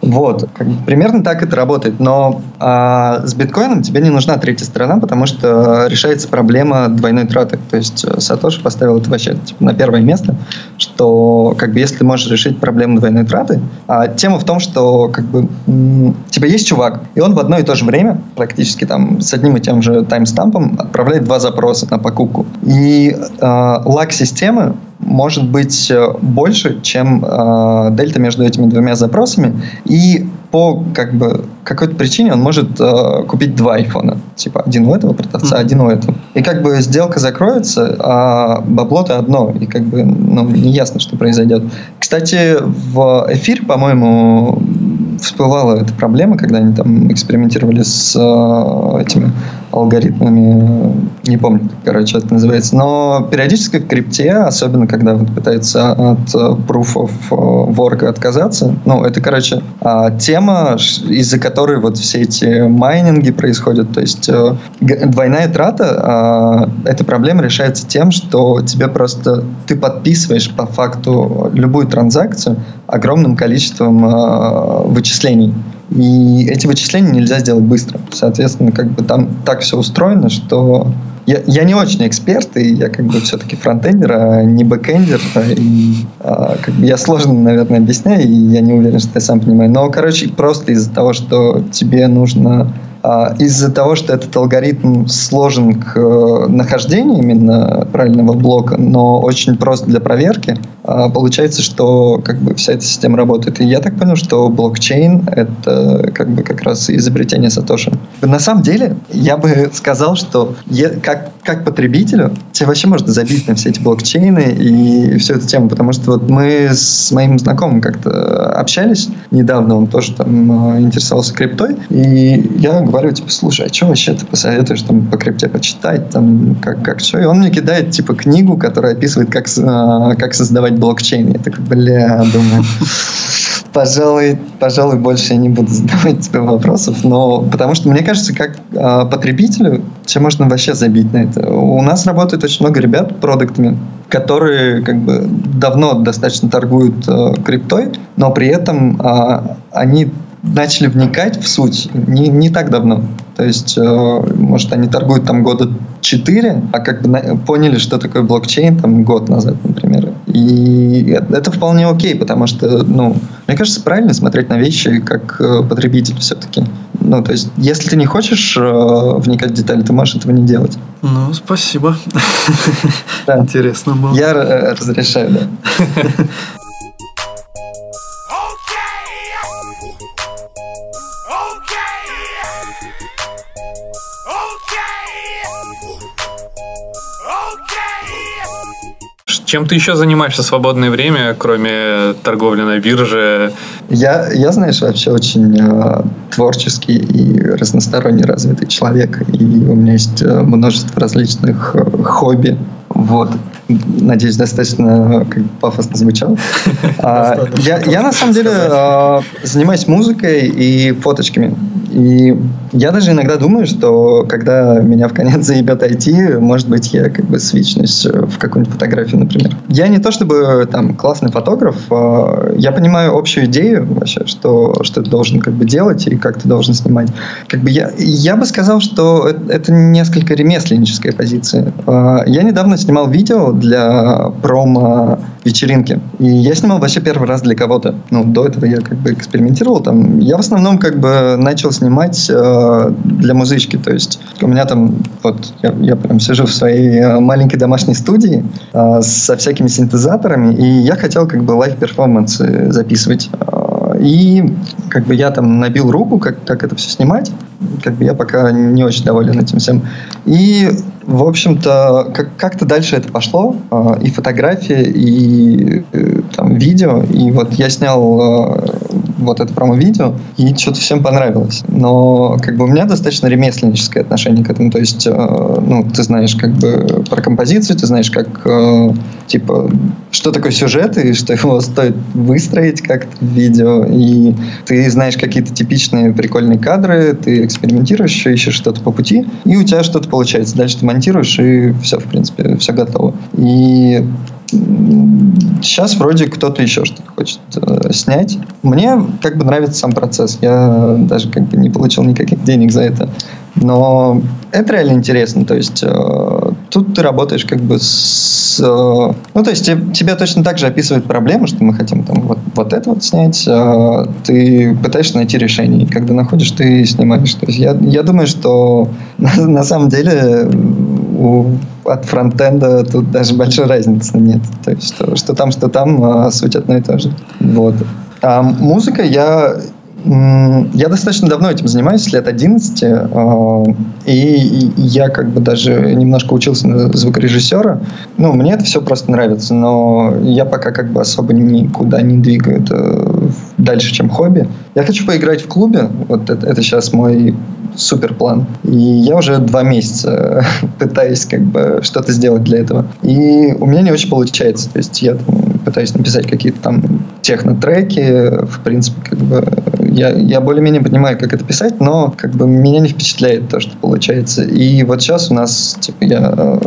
Вот, как бы, примерно так это работает. Но а, с биткоином тебе не нужна третья сторона, потому что решается проблема двойной траты. То есть э, Сатоши поставил это вообще типа, на первое место, что как бы если ты можешь решить проблему двойной траты, а тема в том, что как бы у тебя есть чувак, и он в одно и то же время, практически там с одним и тем же таймстампом, отправляет два запроса на покупку. И э, лаг системы может быть э, больше, чем э, дельта между этими двумя запросами. И по как бы какой-то причине он может э, купить два айфона. Типа один у этого продавца, mm-hmm. один у этого. И как бы сделка закроется, а бабло-то одно. И как бы ну, не ясно, что произойдет. Кстати, в эфир, по-моему, всплывала эта проблема, когда они там экспериментировали с э, этими алгоритмами, не помню, как, короче, это называется, но периодически в крипте, особенно когда вот пытаются от э, proof of э, work отказаться, ну, это, короче, а, тема, из-за которой вот все эти майнинги происходят, то есть э, двойная трата, а, эта проблема решается тем, что тебе просто, ты подписываешь по факту любую транзакцию огромным количеством вычислений. И эти вычисления нельзя сделать быстро. Соответственно, как бы там так все устроено, что я, я не очень эксперт, и я как бы все-таки фронтендер, а не бэкендер. И, а, как бы я сложно, наверное, объясняю, и я не уверен, что я сам понимаю. Но, короче, просто из-за того, что тебе нужно из-за того, что этот алгоритм сложен к э, нахождению именно правильного блока, но очень прост для проверки, а, получается, что как бы вся эта система работает. И я так понял, что блокчейн — это как бы как раз изобретение Сатоши. На самом деле, я бы сказал, что я, как, как потребителю тебе вообще можно забить на все эти блокчейны и всю эту тему, потому что вот мы с моим знакомым как-то общались недавно, он тоже там э, интересовался криптой, и я говорю, типа, слушай, а что вообще ты посоветуешь там по крипте почитать, там, как, как что? И он мне кидает, типа, книгу, которая описывает, как, э, как создавать блокчейн. Я такой, бля, <laughs> думаю, пожалуй, пожалуй, больше я не буду задавать тебе вопросов, но потому что мне кажется, как э, потребителю, все можно вообще забить на это. У нас работает очень много ребят продуктами, которые как бы давно достаточно торгуют э, криптой, но при этом э, они начали вникать в суть не, не так давно. То есть, э, может, они торгуют там года 4, а как бы поняли, что такое блокчейн там год назад, например. И это вполне окей, потому что, ну, мне кажется, правильно смотреть на вещи как э, потребитель все-таки. Ну, то есть, если ты не хочешь э, вникать в детали, ты можешь этого не делать. Ну, спасибо. Да. Интересно было. Я разрешаю, да. <laughs> Чем ты еще занимаешься в свободное время, кроме торговли на бирже? Я, я знаешь, вообще очень э, творческий и разносторонне развитый человек. И у меня есть э, множество различных э, хобби. Вот. Надеюсь, достаточно как бы, пафосно звучал. <laughs> А, я, я на самом деле э, занимаюсь музыкой и фоточками. И я даже иногда думаю, что когда меня в конец заебет IT, может быть, я как бы свичнусь в какую-нибудь фотографию, например. Я не то чтобы там классный фотограф, э, я понимаю общую идею вообще, что, что ты должен как бы делать и как ты должен снимать. Как бы я, я бы сказал, что это, это несколько ремесленническая позиция. Э, я недавно снимал видео для промо вечеринки. И я снимал вообще первый раз для кого-то. Ну, до этого я как бы экспериментировал там. Я в основном как бы начал снимать э, для музычки. То есть у меня там вот я, я прям сижу в своей э, маленькой домашней студии э, со всякими синтезаторами, и я хотел как бы лайв-перформансы записывать. Э, и как бы я там набил руку, как, как это все снимать. Как бы я пока не очень доволен этим всем. И в общем-то, как- как-то дальше это пошло. э, И фотографии, и э, там видео. И вот я снял э, вот это промо-видео, и что-то всем понравилось. Но как бы у меня достаточно ремесленническое отношение к этому. То есть, э, ну, ты знаешь как бы про композицию, ты знаешь, как, э, типа, что такое сюжет, и что его <laughs> стоит выстроить как-то в видео. И ты знаешь какие-то типичные прикольные кадры, ты экспериментируешь, ищешь что-то по пути, и у тебя что-то получается. Дальше ты монтируешь, и все, в принципе, все готово. И сейчас вроде кто-то еще что-то хочет э, снять. Мне как бы нравится сам процесс. Я даже как бы не получил никаких денег за это. Но это реально интересно. То есть э, тут ты работаешь как бы с... э, ну, то есть те- тебя точно так же описывают проблемы, что мы хотим там вот, вот это вот снять. э, ты пытаешься найти решение. И когда находишь, ты снимаешь. То есть я, я думаю, что <laughs> на, на самом деле у, от фронтенда тут даже большой разницы нет. То есть что, что там, что там, а суть одно и то же. Вот. А музыка я я достаточно давно этим занимаюсь, лет 11, э, и, и я как бы даже немножко учился на звукорежиссера. Ну, мне это все просто нравится, но я пока как бы особо никуда не двигаю это дальше, чем хобби. Я хочу поиграть в клубе, вот это, это сейчас мой супер план. И я уже два месяца <laughs> пытаюсь как бы что-то сделать для этого. И у меня не очень получается. То есть я там пытаюсь написать какие-то там технотреки. В принципе, как бы я, я более-менее понимаю, как это писать, но как бы меня не впечатляет то, что получается. И вот сейчас у нас, типа, я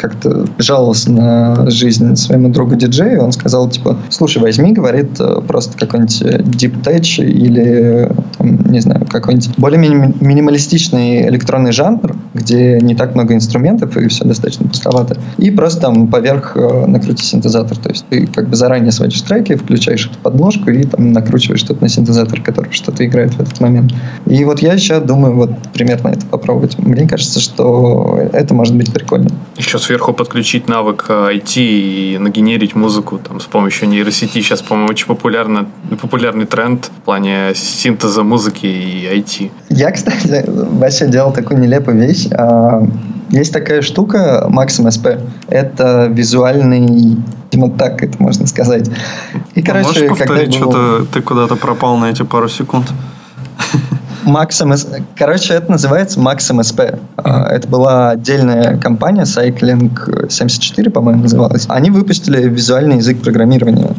как-то жаловался на жизнь своему другу диджею, он сказал, типа, слушай, возьми, говорит, э, просто какой-нибудь Deep Tech или там, не знаю, какой-нибудь более минималистичный электронный жанр, где не так много инструментов и все достаточно пустовато. И просто там поверх э, накрутить синтезатор. То есть ты как бы заранее сводишь треки, включаешь эту подложку и там накручиваешь что-то на синтезатор, который что-то играет в этот момент. И вот я еще думаю вот примерно это попробовать. Мне кажется, что это может быть прикольно. Еще сверху подключить навык IT э, и нагенерить музыку там, с помощью нейросети. Сейчас, по-моему, очень популярно, популярный тренд в плане синтеза музыки и IT. Я, кстати, вообще делал такую нелепую вещь. А, есть такая штука Maxim SP. Это визуальный Видимо, так это можно сказать. И, а короче, можешь повторить, когда было... что-то ты куда-то пропал на эти пару секунд? <laughs> Maxim, короче, это называется Maxim SP. А, это была отдельная компания, Cycling 74, по-моему, называлась. Они выпустили визуальный язык программирования.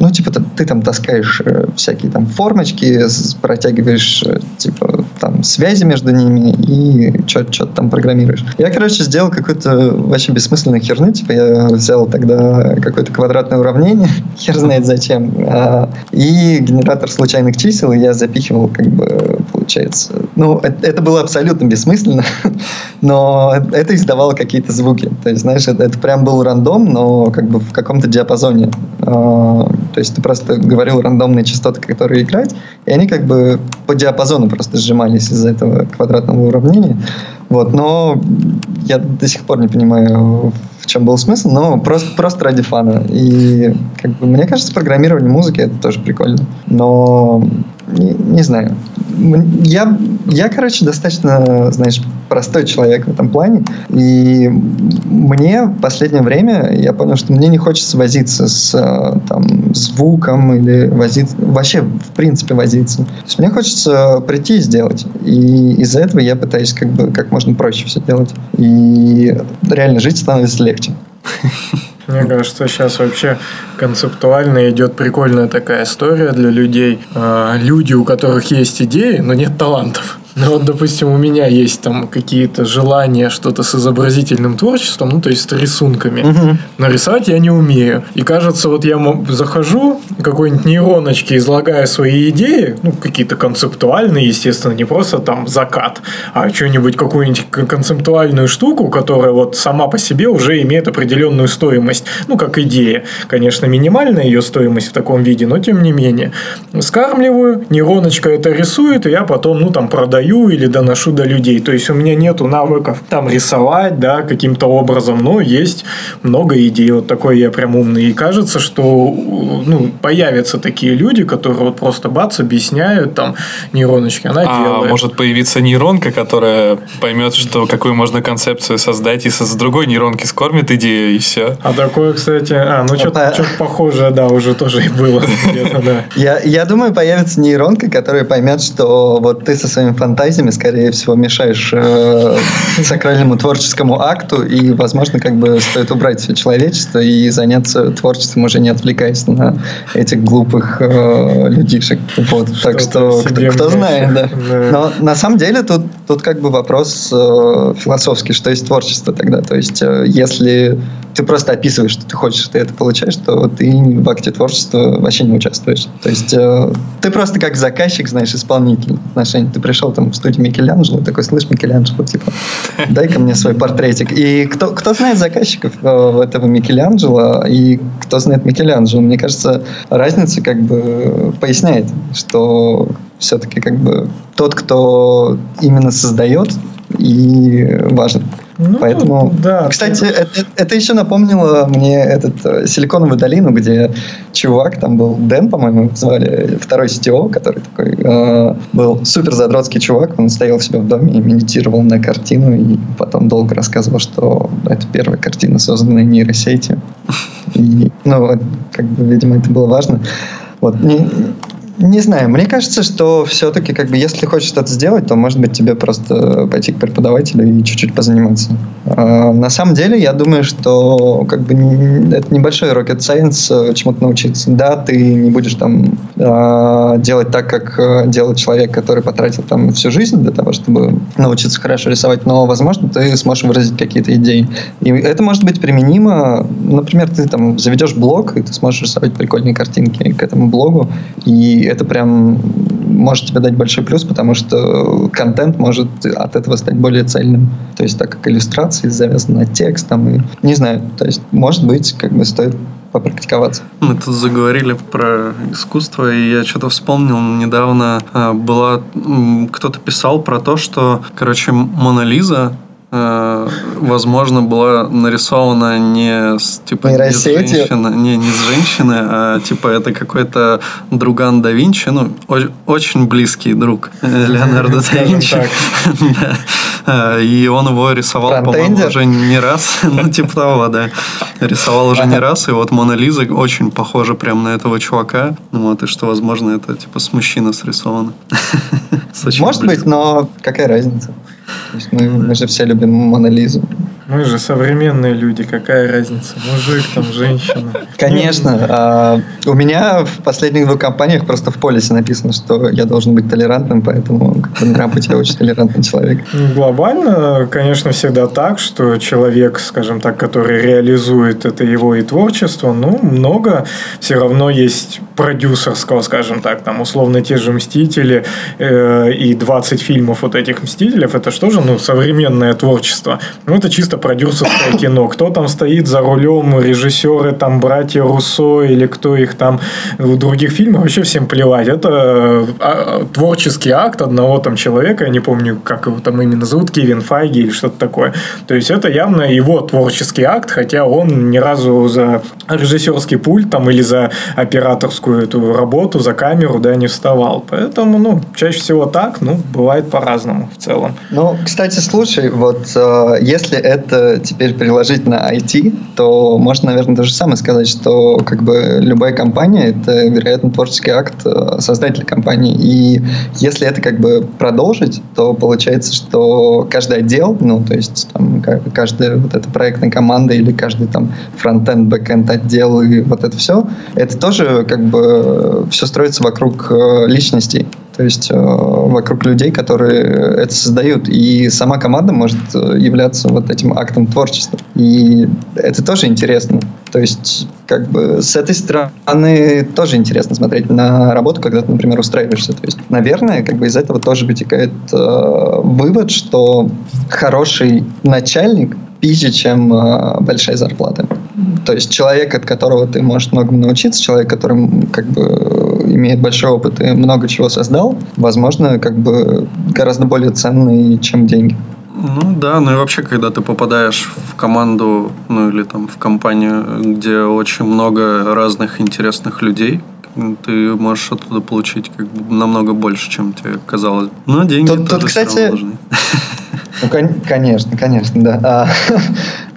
Ну, типа, ты, ты там таскаешь э, всякие там формочки, протягиваешь, э, типа, там, связи между ними и что-то там программируешь. Я, короче, сделал какую-то вообще бессмысленную херню. Типа, я взял тогда какое-то квадратное уравнение, <laughs> хер знает зачем, а, и генератор случайных чисел, я запихивал как бы, получается. Ну, это, это было абсолютно бессмысленно, <laughs> но это издавало какие-то звуки. То есть, знаешь, это, это прям был рандом, но как бы в каком-то диапазоне. А, то есть ты просто говорил рандомные частоты, которые играть, и они как бы по диапазону просто сжимались из-за этого квадратного уравнения. Вот, но я до сих пор не понимаю, в чем был смысл, но просто, просто ради фана. И как бы, мне кажется, программирование музыки это тоже прикольно. Но не, не знаю. Я, я, короче, достаточно, знаешь, простой человек в этом плане. И мне в последнее время я понял, что мне не хочется возиться с там, звуком или возиться, вообще, в принципе, возиться. То есть мне хочется прийти и сделать. И из-за этого я пытаюсь как бы как можно проще все делать. И реально жить становится легче. <laughs> Мне кажется, сейчас вообще концептуально идет прикольная такая история для людей. А, люди, у которых есть идеи, но нет талантов. Ну вот, допустим, у меня есть там какие-то желания что-то с изобразительным творчеством, ну то есть с рисунками. Угу. Но рисовать я не умею. И кажется, вот я захожу, какой-нибудь нейроночки излагая свои идеи, ну какие-то концептуальные, естественно, не просто там закат, а что-нибудь, какую-нибудь концептуальную штуку, которая вот сама по себе уже имеет определенную стоимость. Ну как идея. Конечно, минимальная ее стоимость в таком виде, но тем не менее. Скармливаю, нейроночка это рисует, и я потом, ну там продаю продаю или доношу до людей. То есть у меня нету навыков там рисовать, да, каким-то образом, но есть много идей. Вот такой я прям умный. И кажется, что ну, появятся такие люди, которые вот просто бац, объясняют там нейроночки, она а делает. может появиться нейронка, которая поймет, что какую можно концепцию создать, и с другой нейронки скормит идею, и все. А такое, кстати, а, ну что-то что похожее, да, уже тоже и было <laughs> я думаю, появится нейронка, которая поймет, что вот ты со своими фантазиями фантазиями, скорее всего, мешаешь э, <laughs> сакральному творческому акту, и, возможно, как бы стоит убрать все человечество и заняться творчеством, уже не отвлекаясь на этих глупых э, людишек. Вот. Так что, кто, кто знает, да. да. Но на самом деле тут, тут как бы вопрос э, философский, что есть творчество тогда. То есть, э, если ты просто описываешь, что ты хочешь, ты это получаешь, то ты в акте творчества вообще не участвуешь. То есть э, ты просто как заказчик, знаешь, исполнитель отношений. Ты пришел там в студию Микеланджело, такой, слышь, Микеланджело, типа, <laughs> дай-ка мне свой портретик. И кто, кто знает заказчиков э, этого Микеланджело и кто знает Микеланджело, мне кажется, разница как бы поясняет, что все-таки как бы тот, кто именно создает, и важно. Ну, Поэтому, да. Кстати, это, это еще напомнило мне этот э, Силиконовую долину, где чувак, там был Дэн, по-моему, звали, второй CTO, который такой э, был супер задротский чувак, он стоял в себя в доме и медитировал на картину, и потом долго рассказывал, что это первая картина, созданная нейросетью. И, ну, как бы, видимо, это было важно. Вот, не, не знаю, мне кажется, что все-таки, как бы, если хочешь что-то сделать, то, может быть, тебе просто пойти к преподавателю и чуть-чуть позаниматься. А, на самом деле, я думаю, что как бы это небольшой rocket science э, чему-то научиться. Да, ты не будешь там а, делать так, как э, делает человек, который потратил там всю жизнь для того, чтобы научиться хорошо рисовать, но, возможно, ты сможешь выразить какие-то идеи. И это может быть применимо, например, ты там заведешь блог, и ты сможешь рисовать прикольные картинки к этому блогу, и это прям может тебе дать большой плюс, потому что контент может от этого стать более цельным. То есть так как иллюстрации завязаны на текст, там, и, не знаю, то есть может быть, как бы стоит попрактиковаться. Мы тут заговорили про искусство, и я что-то вспомнил, недавно а, была, кто-то писал про то, что, короче, Мона Лиза возможно, была нарисована не с типа не с женщины, не, не с женщины, а типа это какой-то друган да Винчи, ну, очень близкий друг Леонардо да Винчи. <laughs> Э, и он его рисовал, по-моему, уже не раз. <laughs> Ну, типа того, да. Рисовал уже не раз, и вот Мона Лиза очень похожа прям на этого чувака. Вот, и что, возможно, это типа с мужчины срисовано. <laughs> Может быть, но какая разница? Мы, мы же все любим Монолизу. Мы же современные люди, какая разница, мужик там, женщина. Конечно. А, у меня в последних двух компаниях просто в полисе написано, что я должен быть толерантным, поэтому на работе я очень толерантный человек. Ну, глобально, конечно, всегда так, что человек, скажем так, который реализует это его и творчество, ну, много все равно есть продюсерского, скажем так, там, условно, те же «Мстители» э, и 20 фильмов вот этих «Мстителей», это что же, ну, современное творчество. Ну, это чисто продюсерское кино. Кто там стоит за рулем, режиссеры, там, братья Руссо или кто их там в других фильмах, вообще всем плевать. Это а, творческий акт одного там человека, я не помню, как его там именно зовут, Кевин Файги или что-то такое. То есть, это явно его творческий акт, хотя он ни разу за режиссерский пульт там или за операторскую эту работу, за камеру, да, не вставал. Поэтому, ну, чаще всего так, ну, бывает по-разному в целом. Ну, кстати, слушай, вот э, если это это теперь переложить на IT, то можно, наверное, то же самое сказать, что как бы любая компания — это, вероятно, творческий акт э, создателя компании. И если это как бы продолжить, то получается, что каждый отдел, ну, то есть там каждая вот эта проектная команда или каждый там фронтенд, бэкенд отдел и вот это все, это тоже как бы все строится вокруг э, личностей то есть э, вокруг людей, которые это создают. И сама команда может э, являться вот этим актом творчества. И это тоже интересно. То есть, как бы с этой стороны тоже интересно смотреть на работу, когда ты, например, устраиваешься. То есть, наверное, как бы из этого тоже вытекает э, вывод, что хороший начальник пизже, чем э, большая зарплата. То есть человек, от которого ты можешь многому научиться, человек, который как бы имеет большой опыт и много чего создал, возможно, как бы гораздо более ценный, чем деньги. Ну да, ну и вообще, когда ты попадаешь в команду, ну или там в компанию, где очень много разных интересных людей, ты можешь оттуда получить как бы намного больше, чем тебе казалось. Но деньги тут, тоже тут, кстати, нужны. Ну, конечно, конечно, да. А,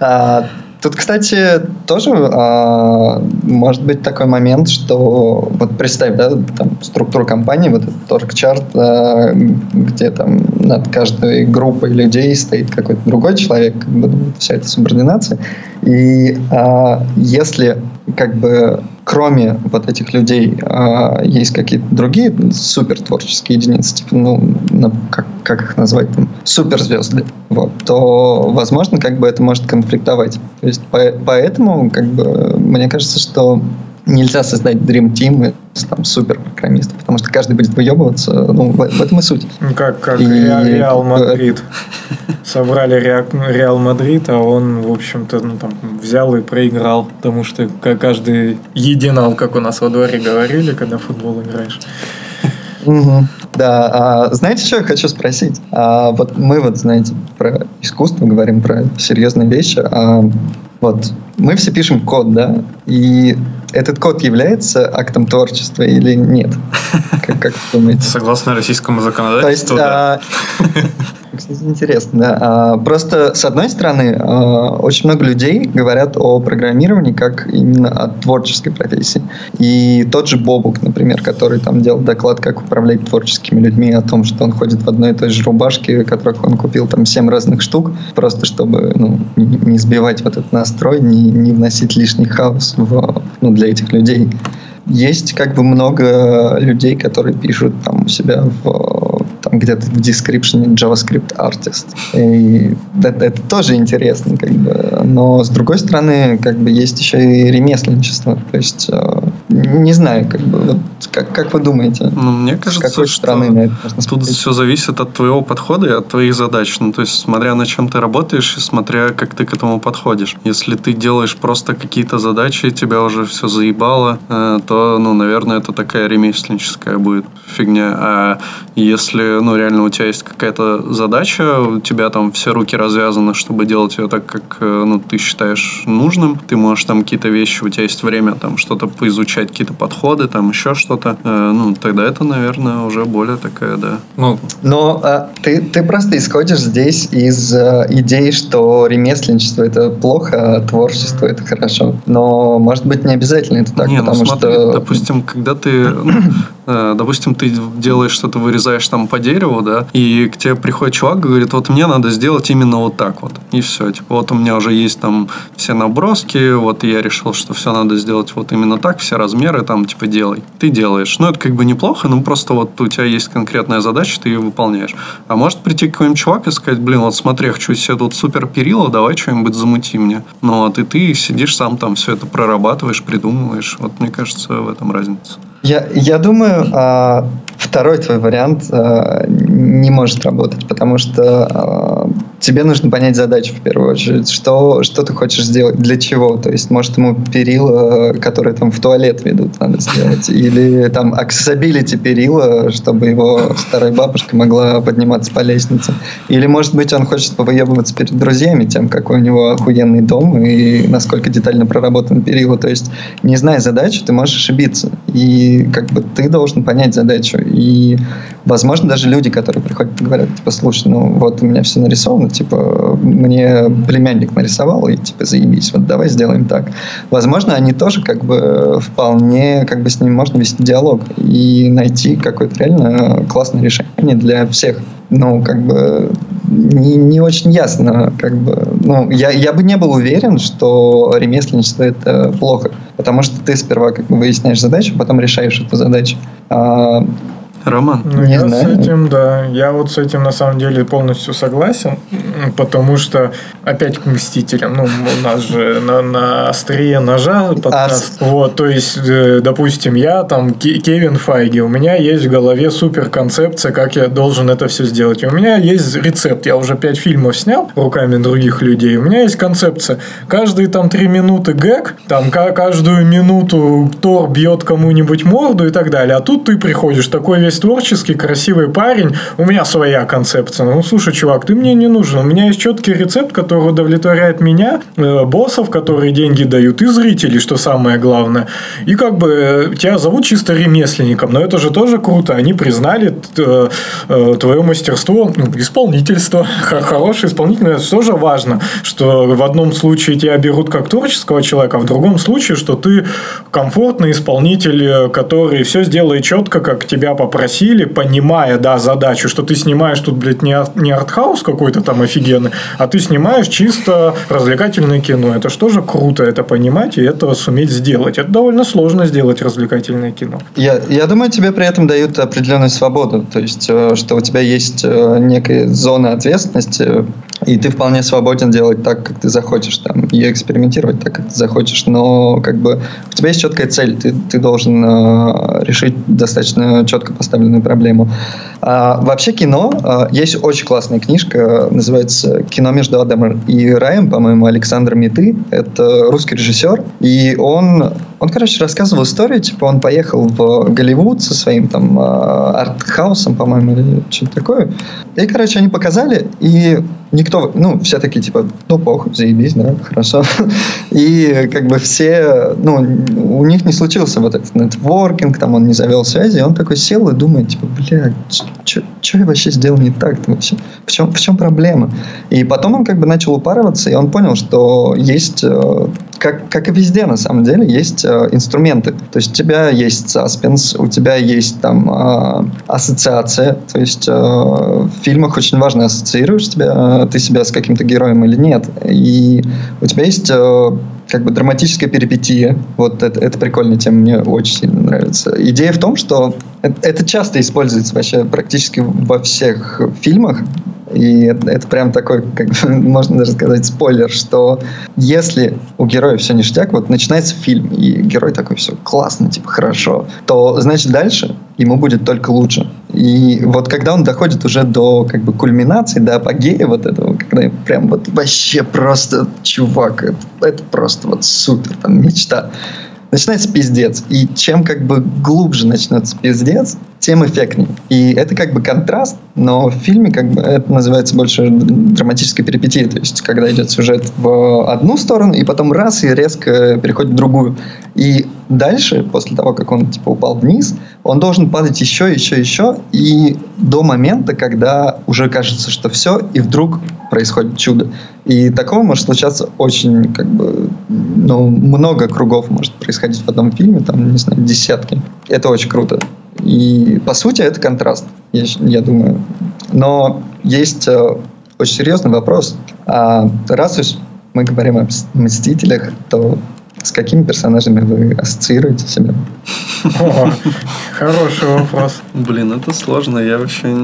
<laughs> а, Тут, кстати, тоже а, может быть такой момент, что вот представь, да, там структура компании, вот этот торг-чарт, а, где там над каждой группой людей стоит какой-то другой человек, как бы вся эта субординация. И а, если как бы кроме вот этих людей а, есть какие-то другие супер творческие единицы, типа, ну, как, как их назвать, там, суперзвезды, вот, то, возможно, как бы это может конфликтовать. То есть, по, поэтому, как бы, мне кажется, что нельзя создать Dream Team из там, супер программистов, потому что каждый будет выебываться. Ну, в, в этом и суть. Ну, как, как и... Реал Мадрид. <laughs> Собрали Реал Мадрид, а он, в общем-то, ну, там, взял и проиграл, потому что каждый единал, как у нас во дворе говорили, когда в футбол играешь. Угу. Да, а, знаете, что я хочу спросить? А, вот мы вот, знаете, про искусство говорим, про серьезные вещи. А, вот мы все пишем код, да, и этот код является актом творчества или нет? Как, как вы думаете? Согласно российскому законодательству, То есть, да. А, кстати, интересно. А, просто, с одной стороны, а, очень много людей говорят о программировании как именно о творческой профессии. И тот же Бобук, например, который там делал доклад, как управлять творческими людьми, о том, что он ходит в одной и той же рубашке, которых он купил там семь разных штук, просто чтобы ну, не сбивать вот этот настрой, не, не вносить лишний хаос в, ну, для этих людей есть как бы много людей, которые пишут там у себя в там где-то в description JavaScript artist. И это, это тоже интересно, как бы. Но с другой стороны, как бы есть еще и ремесленничество. То есть э, не знаю, как бы, вот, как, как вы думаете? Ну, мне кажется, какой что стороны на это тут смотреть? все зависит от твоего подхода и от твоих задач. Ну, то есть, смотря на чем ты работаешь и смотря, как ты к этому подходишь. Если ты делаешь просто какие-то задачи, тебя уже все заебало, э, то, ну, наверное, это такая ремесленническая будет фигня. А если, ну, реально у тебя есть какая-то задача, у тебя там все руки развязаны, чтобы делать ее так, как, э, ну, ты считаешь нужным, ты можешь там какие-то вещи, у тебя есть время там что-то поизучать, какие-то подходы, там еще что-то, э, ну, тогда это, наверное, уже более такая, да. Ну, Но а, ты, ты просто исходишь здесь из а, идеи, что ремесленничество это плохо, а творчество это хорошо. Но может быть не обязательно это так, Не, ну потому смотри, что допустим, когда ты, ну, <clears throat> э, допустим, ты делаешь что-то, вырезаешь там по дереву, да, и к тебе приходит чувак, говорит, вот мне надо сделать именно вот так вот, и все, типа, вот у меня уже есть там все наброски, вот я решил, что все надо сделать вот именно так, все размеры там, типа, делай. Ты делаешь. Ну, это как бы неплохо, но просто вот у тебя есть конкретная задача, ты ее выполняешь. А может прийти какой-нибудь чувак и сказать, блин, вот смотри, я хочу себе тут супер перила, давай что-нибудь замути мне. Ну, вот и ты сидишь сам там все это прорабатываешь, придумываешь. Вот мне кажется, в этом разница. Я, я думаю, а, второй твой вариант а, не может работать, потому что а, тебе нужно понять задачу в первую очередь, что, что ты хочешь сделать, для чего. То есть, может, ему перила, которые там в туалет ведут, надо сделать, или там accessibility перила, чтобы его старая бабушка могла подниматься по лестнице. Или, может быть, он хочет повыебываться перед друзьями тем, какой у него охуенный дом и насколько детально проработан перила. То есть, не зная задачу, ты можешь ошибиться. И как бы ты должен понять задачу. И, возможно, даже люди, которые приходят и говорят, типа, слушай, ну вот у меня все нарисовано, типа, мне племянник нарисовал, и типа, заебись, вот давай сделаем так. Возможно, они тоже как бы вполне, как бы с ними можно вести диалог и найти какое-то реально классное решение для всех. Ну, как бы не, не очень ясно, как бы, ну, я, я бы не был уверен, что ремесленничество это плохо, потому что ты сперва как бы выясняешь задачу, потом решаешь эту задачу. А, Роман, Ну, Не я знаю. с этим, да. Я вот с этим на самом деле полностью согласен, потому что опять к мстителям. Ну, у нас же на, на острие ножа подкаст. Вот, то есть, э, допустим, я там Ке- Кевин Файги, у меня есть в голове супер концепция, как я должен это все сделать. И у меня есть рецепт. Я уже пять фильмов снял руками других людей. У меня есть концепция. Каждые там три минуты гэг, там ка- каждую минуту Тор бьет кому-нибудь морду и так далее. А тут ты приходишь, такой весь творческий, красивый парень, у меня своя концепция. Ну, слушай, чувак, ты мне не нужен. У меня есть четкий рецепт, который удовлетворяет меня, э, боссов, которые деньги дают, и зрителей, что самое главное. И как бы э, тебя зовут чисто ремесленником, но это же тоже круто. Они признали т- э, твое мастерство, ну, исполнительство, <laughs> Х- хороший исполнитель. Это тоже важно, что в одном случае тебя берут как творческого человека, а в другом случае, что ты комфортный исполнитель, э, который все сделает четко, как тебя попросили, понимая, да, задачу, что ты снимаешь тут, блядь, не, не артхаус какой-то там офигенный, а ты снимаешь чисто развлекательное кино. Это же тоже круто, это понимать и это суметь сделать. Это довольно сложно сделать развлекательное кино. Я, я думаю, тебе при этом дают определенную свободу. То есть, э, что у тебя есть э, некая зона ответственности, и ты вполне свободен делать так, как ты захочешь, там, и экспериментировать так, как ты захочешь. Но как бы у тебя есть четкая цель, ты, ты должен э, решить достаточно четко поставленную проблему. А, вообще кино, э, есть очень классная книжка, называется «Кино между Адамом и Раем», по-моему, Александр Миты. Это русский режиссер, и он, он, короче, рассказывал историю, типа он поехал в Голливуд со своим там э, артхаусом, по-моему, или что-то такое. И, короче, они показали, и никто, ну, все такие, типа, ну, похуй, заебись, да, хорошо. <laughs> И, как бы, все, ну, у них не случился вот этот нетворкинг, там, он не завел связи, и он такой сел и думает, типа, бля, что я вообще сделал не так вообще? В чем, в чем проблема? И потом он, как бы, начал упарываться, и он понял, что есть, э, как, как и везде, на самом деле, есть э, инструменты. То есть у тебя есть саспенс, у тебя есть там э, ассоциация, то есть э, в фильмах очень важно, ассоциируешь тебя, э, ты себя с каким-то героем или нет. И у тебя есть э, как бы драматическая перипетия. Вот это, это прикольная тема, мне очень сильно нравится. Идея в том, что это, это часто используется вообще практически во всех фильмах. И это, прям такой, как <laughs> можно даже сказать, спойлер, что если у героя все ништяк, вот начинается фильм, и герой такой, все классно, типа хорошо, то значит дальше ему будет только лучше. И вот когда он доходит уже до как бы кульминации, до апогея вот этого, когда прям вот вообще просто чувак, это, это просто вот супер, там мечта начинается пиздец. И чем как бы глубже начнется пиздец, тем эффектнее. И это как бы контраст, но в фильме как бы это называется больше драматической перипетией, то есть когда идет сюжет в одну сторону, и потом раз и резко переходит в другую. И дальше, после того, как он типа упал вниз, он должен падать еще, еще, еще, и до момента, когда уже кажется, что все, и вдруг происходит чудо. И такого может случаться очень, как бы, ну, много кругов может происходить в одном фильме, там, не знаю, десятки. Это очень круто. И, по сути, это контраст, я, я думаю. Но есть э, очень серьезный вопрос. А раз уж мы говорим о «Мстителях», то с какими персонажами вы ассоциируете себя? Хороший вопрос. Блин, это сложно. Я вообще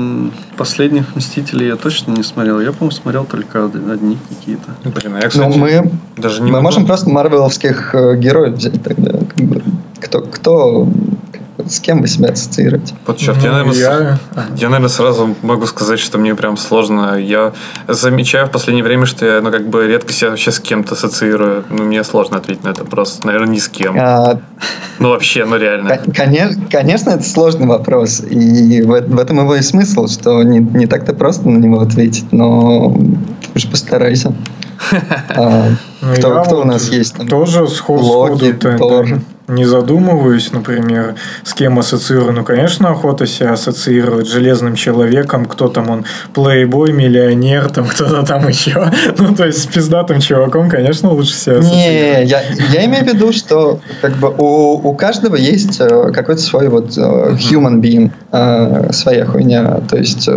последних Мстителей я точно не смотрел. Я, по-моему, смотрел только одни какие-то. Блин, а я, кстати, Ну, мы, даже не мы можем просто марвеловских э, героев взять тогда. как бы. кто, кто, с кем вы себя ассоциируете? Вот черт, я, Ну, наверное, с- я- я, наверное, сразу могу сказать, что мне прям сложно. Я замечаю в последнее время, что я, ну, как бы редко себя вообще с кем-то ассоциирую. Ну, мне сложно ответить на это просто. Наверное, ни с кем. А, Ну, вообще, ну, реально. Кон- коне- Конечно, это сложный вопрос, и в, в этом его и смысл, что не, не так-то просто на него ответить, но уж постарайся. <laughs> А, Ну, кто я кто у нас есть там? Тоже сход, Тор. там не задумываюсь, например, с кем ассоциирую. Ну, конечно, охота себя ассоциировать с Железным Человеком, кто там он, плейбой, миллионер, там кто-то там еще. <laughs> Ну, то есть с пиздатым чуваком, конечно, лучше себя ассоциировать. Не, я, я имею в виду, что как бы у, у каждого есть э, какой-то свой вот э, human being, э, своя хуйня. То есть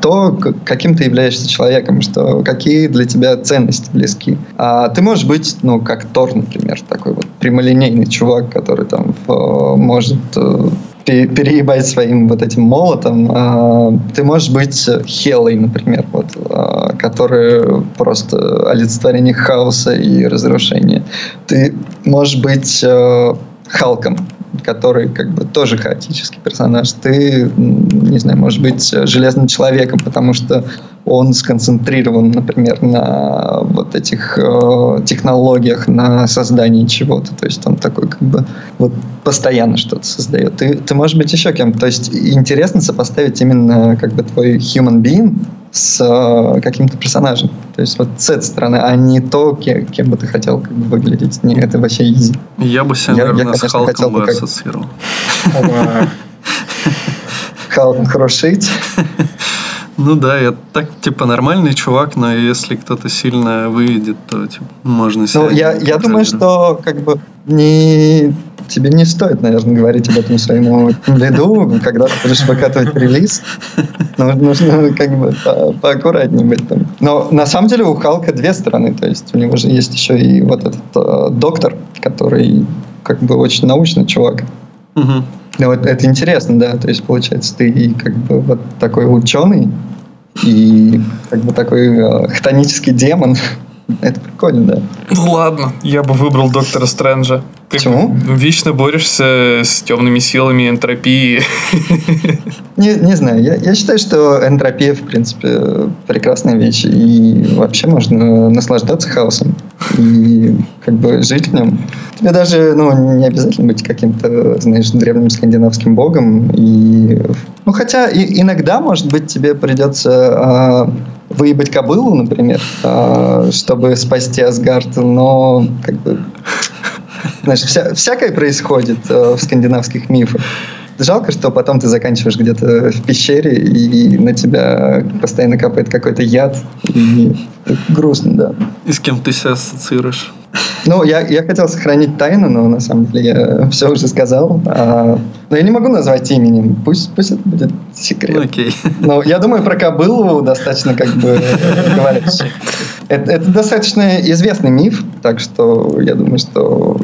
то, каким ты являешься человеком, что какие для тебя ценности близки. А ты можешь быть, ну, как Тор, например, такой вот прямолинейный чувак, который там э, может э, пе- переебать своим вот этим молотом. А, Ты можешь быть Хелой, например, вот, а, которая просто олицетворение хаоса и разрушения. Ты можешь быть э, Халком, который как бы тоже хаотический персонаж. Ты, не знаю, можешь быть Железным Человеком, потому что он сконцентрирован, например, на вот этих э, технологиях, на создании чего-то. То есть он такой как бы вот постоянно что-то создает. Ты, ты можешь быть еще кем-то. То есть интересно сопоставить именно как бы твой human being с э, каким-то персонажем. То есть вот с этой стороны, а не то, кем, кем бы ты хотел как бы выглядеть. Не, это вообще изи. Я бы себя, Я- я, наверное, с конечно, хотел Халком бы бы как- ассоциировал. Халк крушить. Ну да, я так, типа, нормальный чувак, но если кто-то сильно выведет, то, типа, можно себя... Ну, я, я думаю, что как бы не тебе не стоит, наверное, говорить об этом своему лиду, когда ты будешь выкатывать релиз. Ну, нужно как бы по- поаккуратнее быть там. Но на самом деле у Халка две стороны. То есть у него же есть еще и вот этот э, доктор, который как бы очень научный чувак. Мгм. Ну, вот это интересно, да. То есть, получается, ты как бы вот такой ученый, и как бы такой э, хтонический демон. <laughs> Это прикольно, да. Ну ладно, я бы выбрал Доктора Стрэнджа. Ты Почему? вечно борешься с темными силами энтропии. Не, не знаю, я, я считаю, что энтропия, в принципе, прекрасная вещь. И вообще можно наслаждаться хаосом. И как бы жить в нем. Тебе даже ну, не обязательно быть каким-то, знаешь, древним скандинавским богом. И, ну, хотя и, иногда, может быть, тебе придется а, выебать кобылу, например, а, чтобы спасти Асгард. Но как бы знаешь, вся- всякое происходит э, в скандинавских мифах. Жалко, что потом ты заканчиваешь где-то в пещере, и на тебя постоянно капает какой-то яд. И грустно, да. И с кем ты себя ассоциируешь? Ну, я, я хотел сохранить тайну, но на самом деле я все уже сказал. А, но я не могу назвать именем. Пусть, пусть это будет секрет. Ну, окей. Но я думаю, про кобылу достаточно как бы говорящий. Это, это достаточно известный миф, так что я думаю, что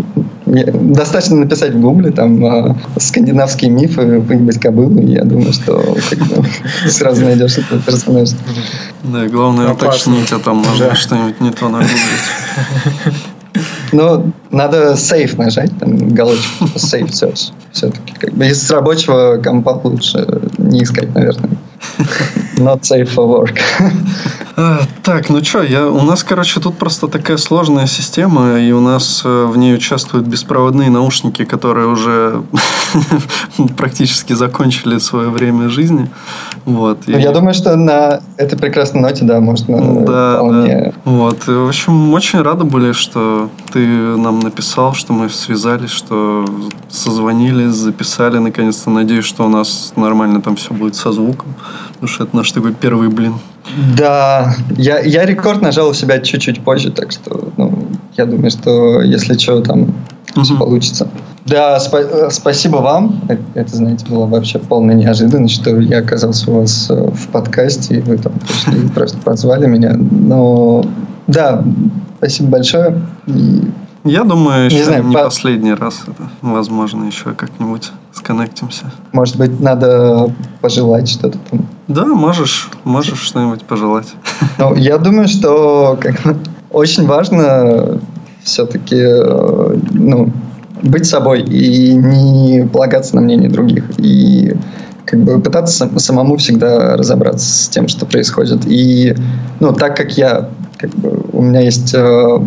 достаточно написать в гугле там э, скандинавские мифы, выебать кобылу, и я думаю, что <laughs> сразу найдешь этого персонажа. Да, главное уточнить, а там можно что-нибудь не то нагуглить. <laughs> Ну, надо сейф нажать, там галочку сейф search. Все-таки как бы из рабочего компа лучше не искать, наверное. Not safe for work. А, так, ну что, я, у нас, короче, тут просто такая сложная система, и у нас э, в ней участвуют беспроводные наушники, которые уже <laughs> практически закончили свое время жизни. Вот, ну, и... Я думаю, что на этой прекрасной ноте, да, можно да, вполне... Да. Вот, и, в общем, очень рады были, что ты нам написал, что мы связались, что созвонились, записали, наконец-то. Надеюсь, что у нас нормально там все будет со звуком, потому что это наш такой первый блин. Да, я, я рекорд нажал у себя чуть-чуть позже, так что ну, я думаю, что если что, там угу. все получится. Да, спа- спасибо вам. Это, знаете, было вообще полная неожиданность, что я оказался у вас э, в подкасте, и вы там пришли и просто позвали меня. Но да, спасибо большое. И я думаю, еще не, знаю, не по... последний раз это. Возможно, еще как-нибудь сконнектимся. Может быть, надо пожелать что-то там. Да, можешь, можешь что-нибудь пожелать. Ну, я думаю, что как, очень важно все-таки э, ну, быть собой и не полагаться на мнение других. И как бы пытаться самому всегда разобраться с тем, что происходит. И, ну, так как я, как бы, у меня есть э,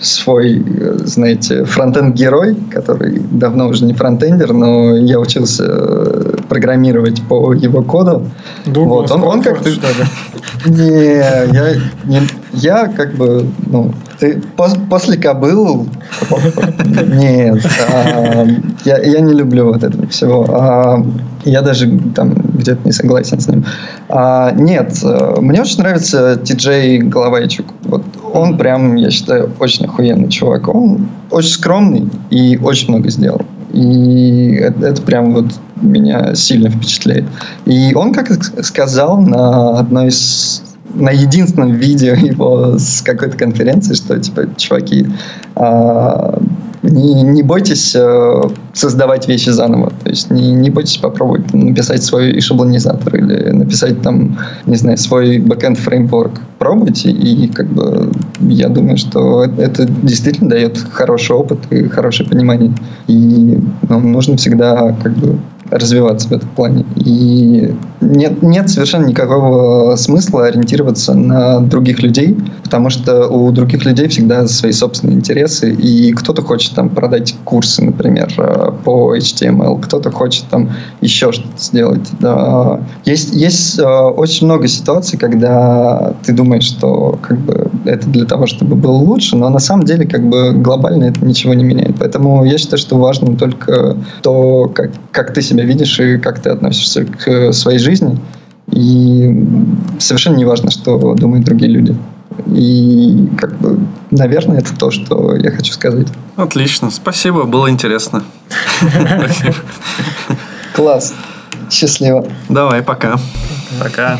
свой, знаете, фронтенд-герой, который давно уже не фронтендер, но я учился э, программировать по его коду. Думаю, вот, он, он как-то... <laughs> Не, я, не, я как бы, ну, ты пос, после кобыл... <laughs> Нет, а, я, я не люблю вот этого всего. А, я даже там где-то не согласен с ним. А, нет, э, мне очень нравится Ти-Джей Головайчук. Вот он прям, я считаю, очень охуенный чувак. Он очень скромный и очень много сделал. И это, это прям вот меня сильно впечатляет. И он, как сказал на одной из на единственном видео <laughs> его с какой-то конференции, что типа, чуваки, а, не, не бойтесь э, создавать вещи заново. То есть не, не бойтесь попробовать написать свой шаблонизатор или написать там, не знаю, свой backend фреймворк. Пробуйте, и как бы я думаю, что это действительно дает хороший опыт и хорошее понимание. И ну, нужно всегда как бы развиваться в этом плане. И нет, нет совершенно никакого смысла ориентироваться на других людей, потому что у других людей всегда свои собственные интересы, и кто-то хочет там продать курсы, например, э, по HTML, кто-то хочет там еще что-то сделать. Да. Есть, есть э, очень много ситуаций, когда ты думаешь, что как бы это для того, чтобы было лучше, но на самом деле как бы глобально это ничего не меняет. Поэтому я считаю, что важно только то, как, как ты себя видишь и как ты относишься к своей жизни. И совершенно не важно, что думают другие люди. И, как бы, наверное, это то, что я хочу сказать. Отлично. Спасибо, было интересно. Класс. Счастливо. Давай, пока. Пока.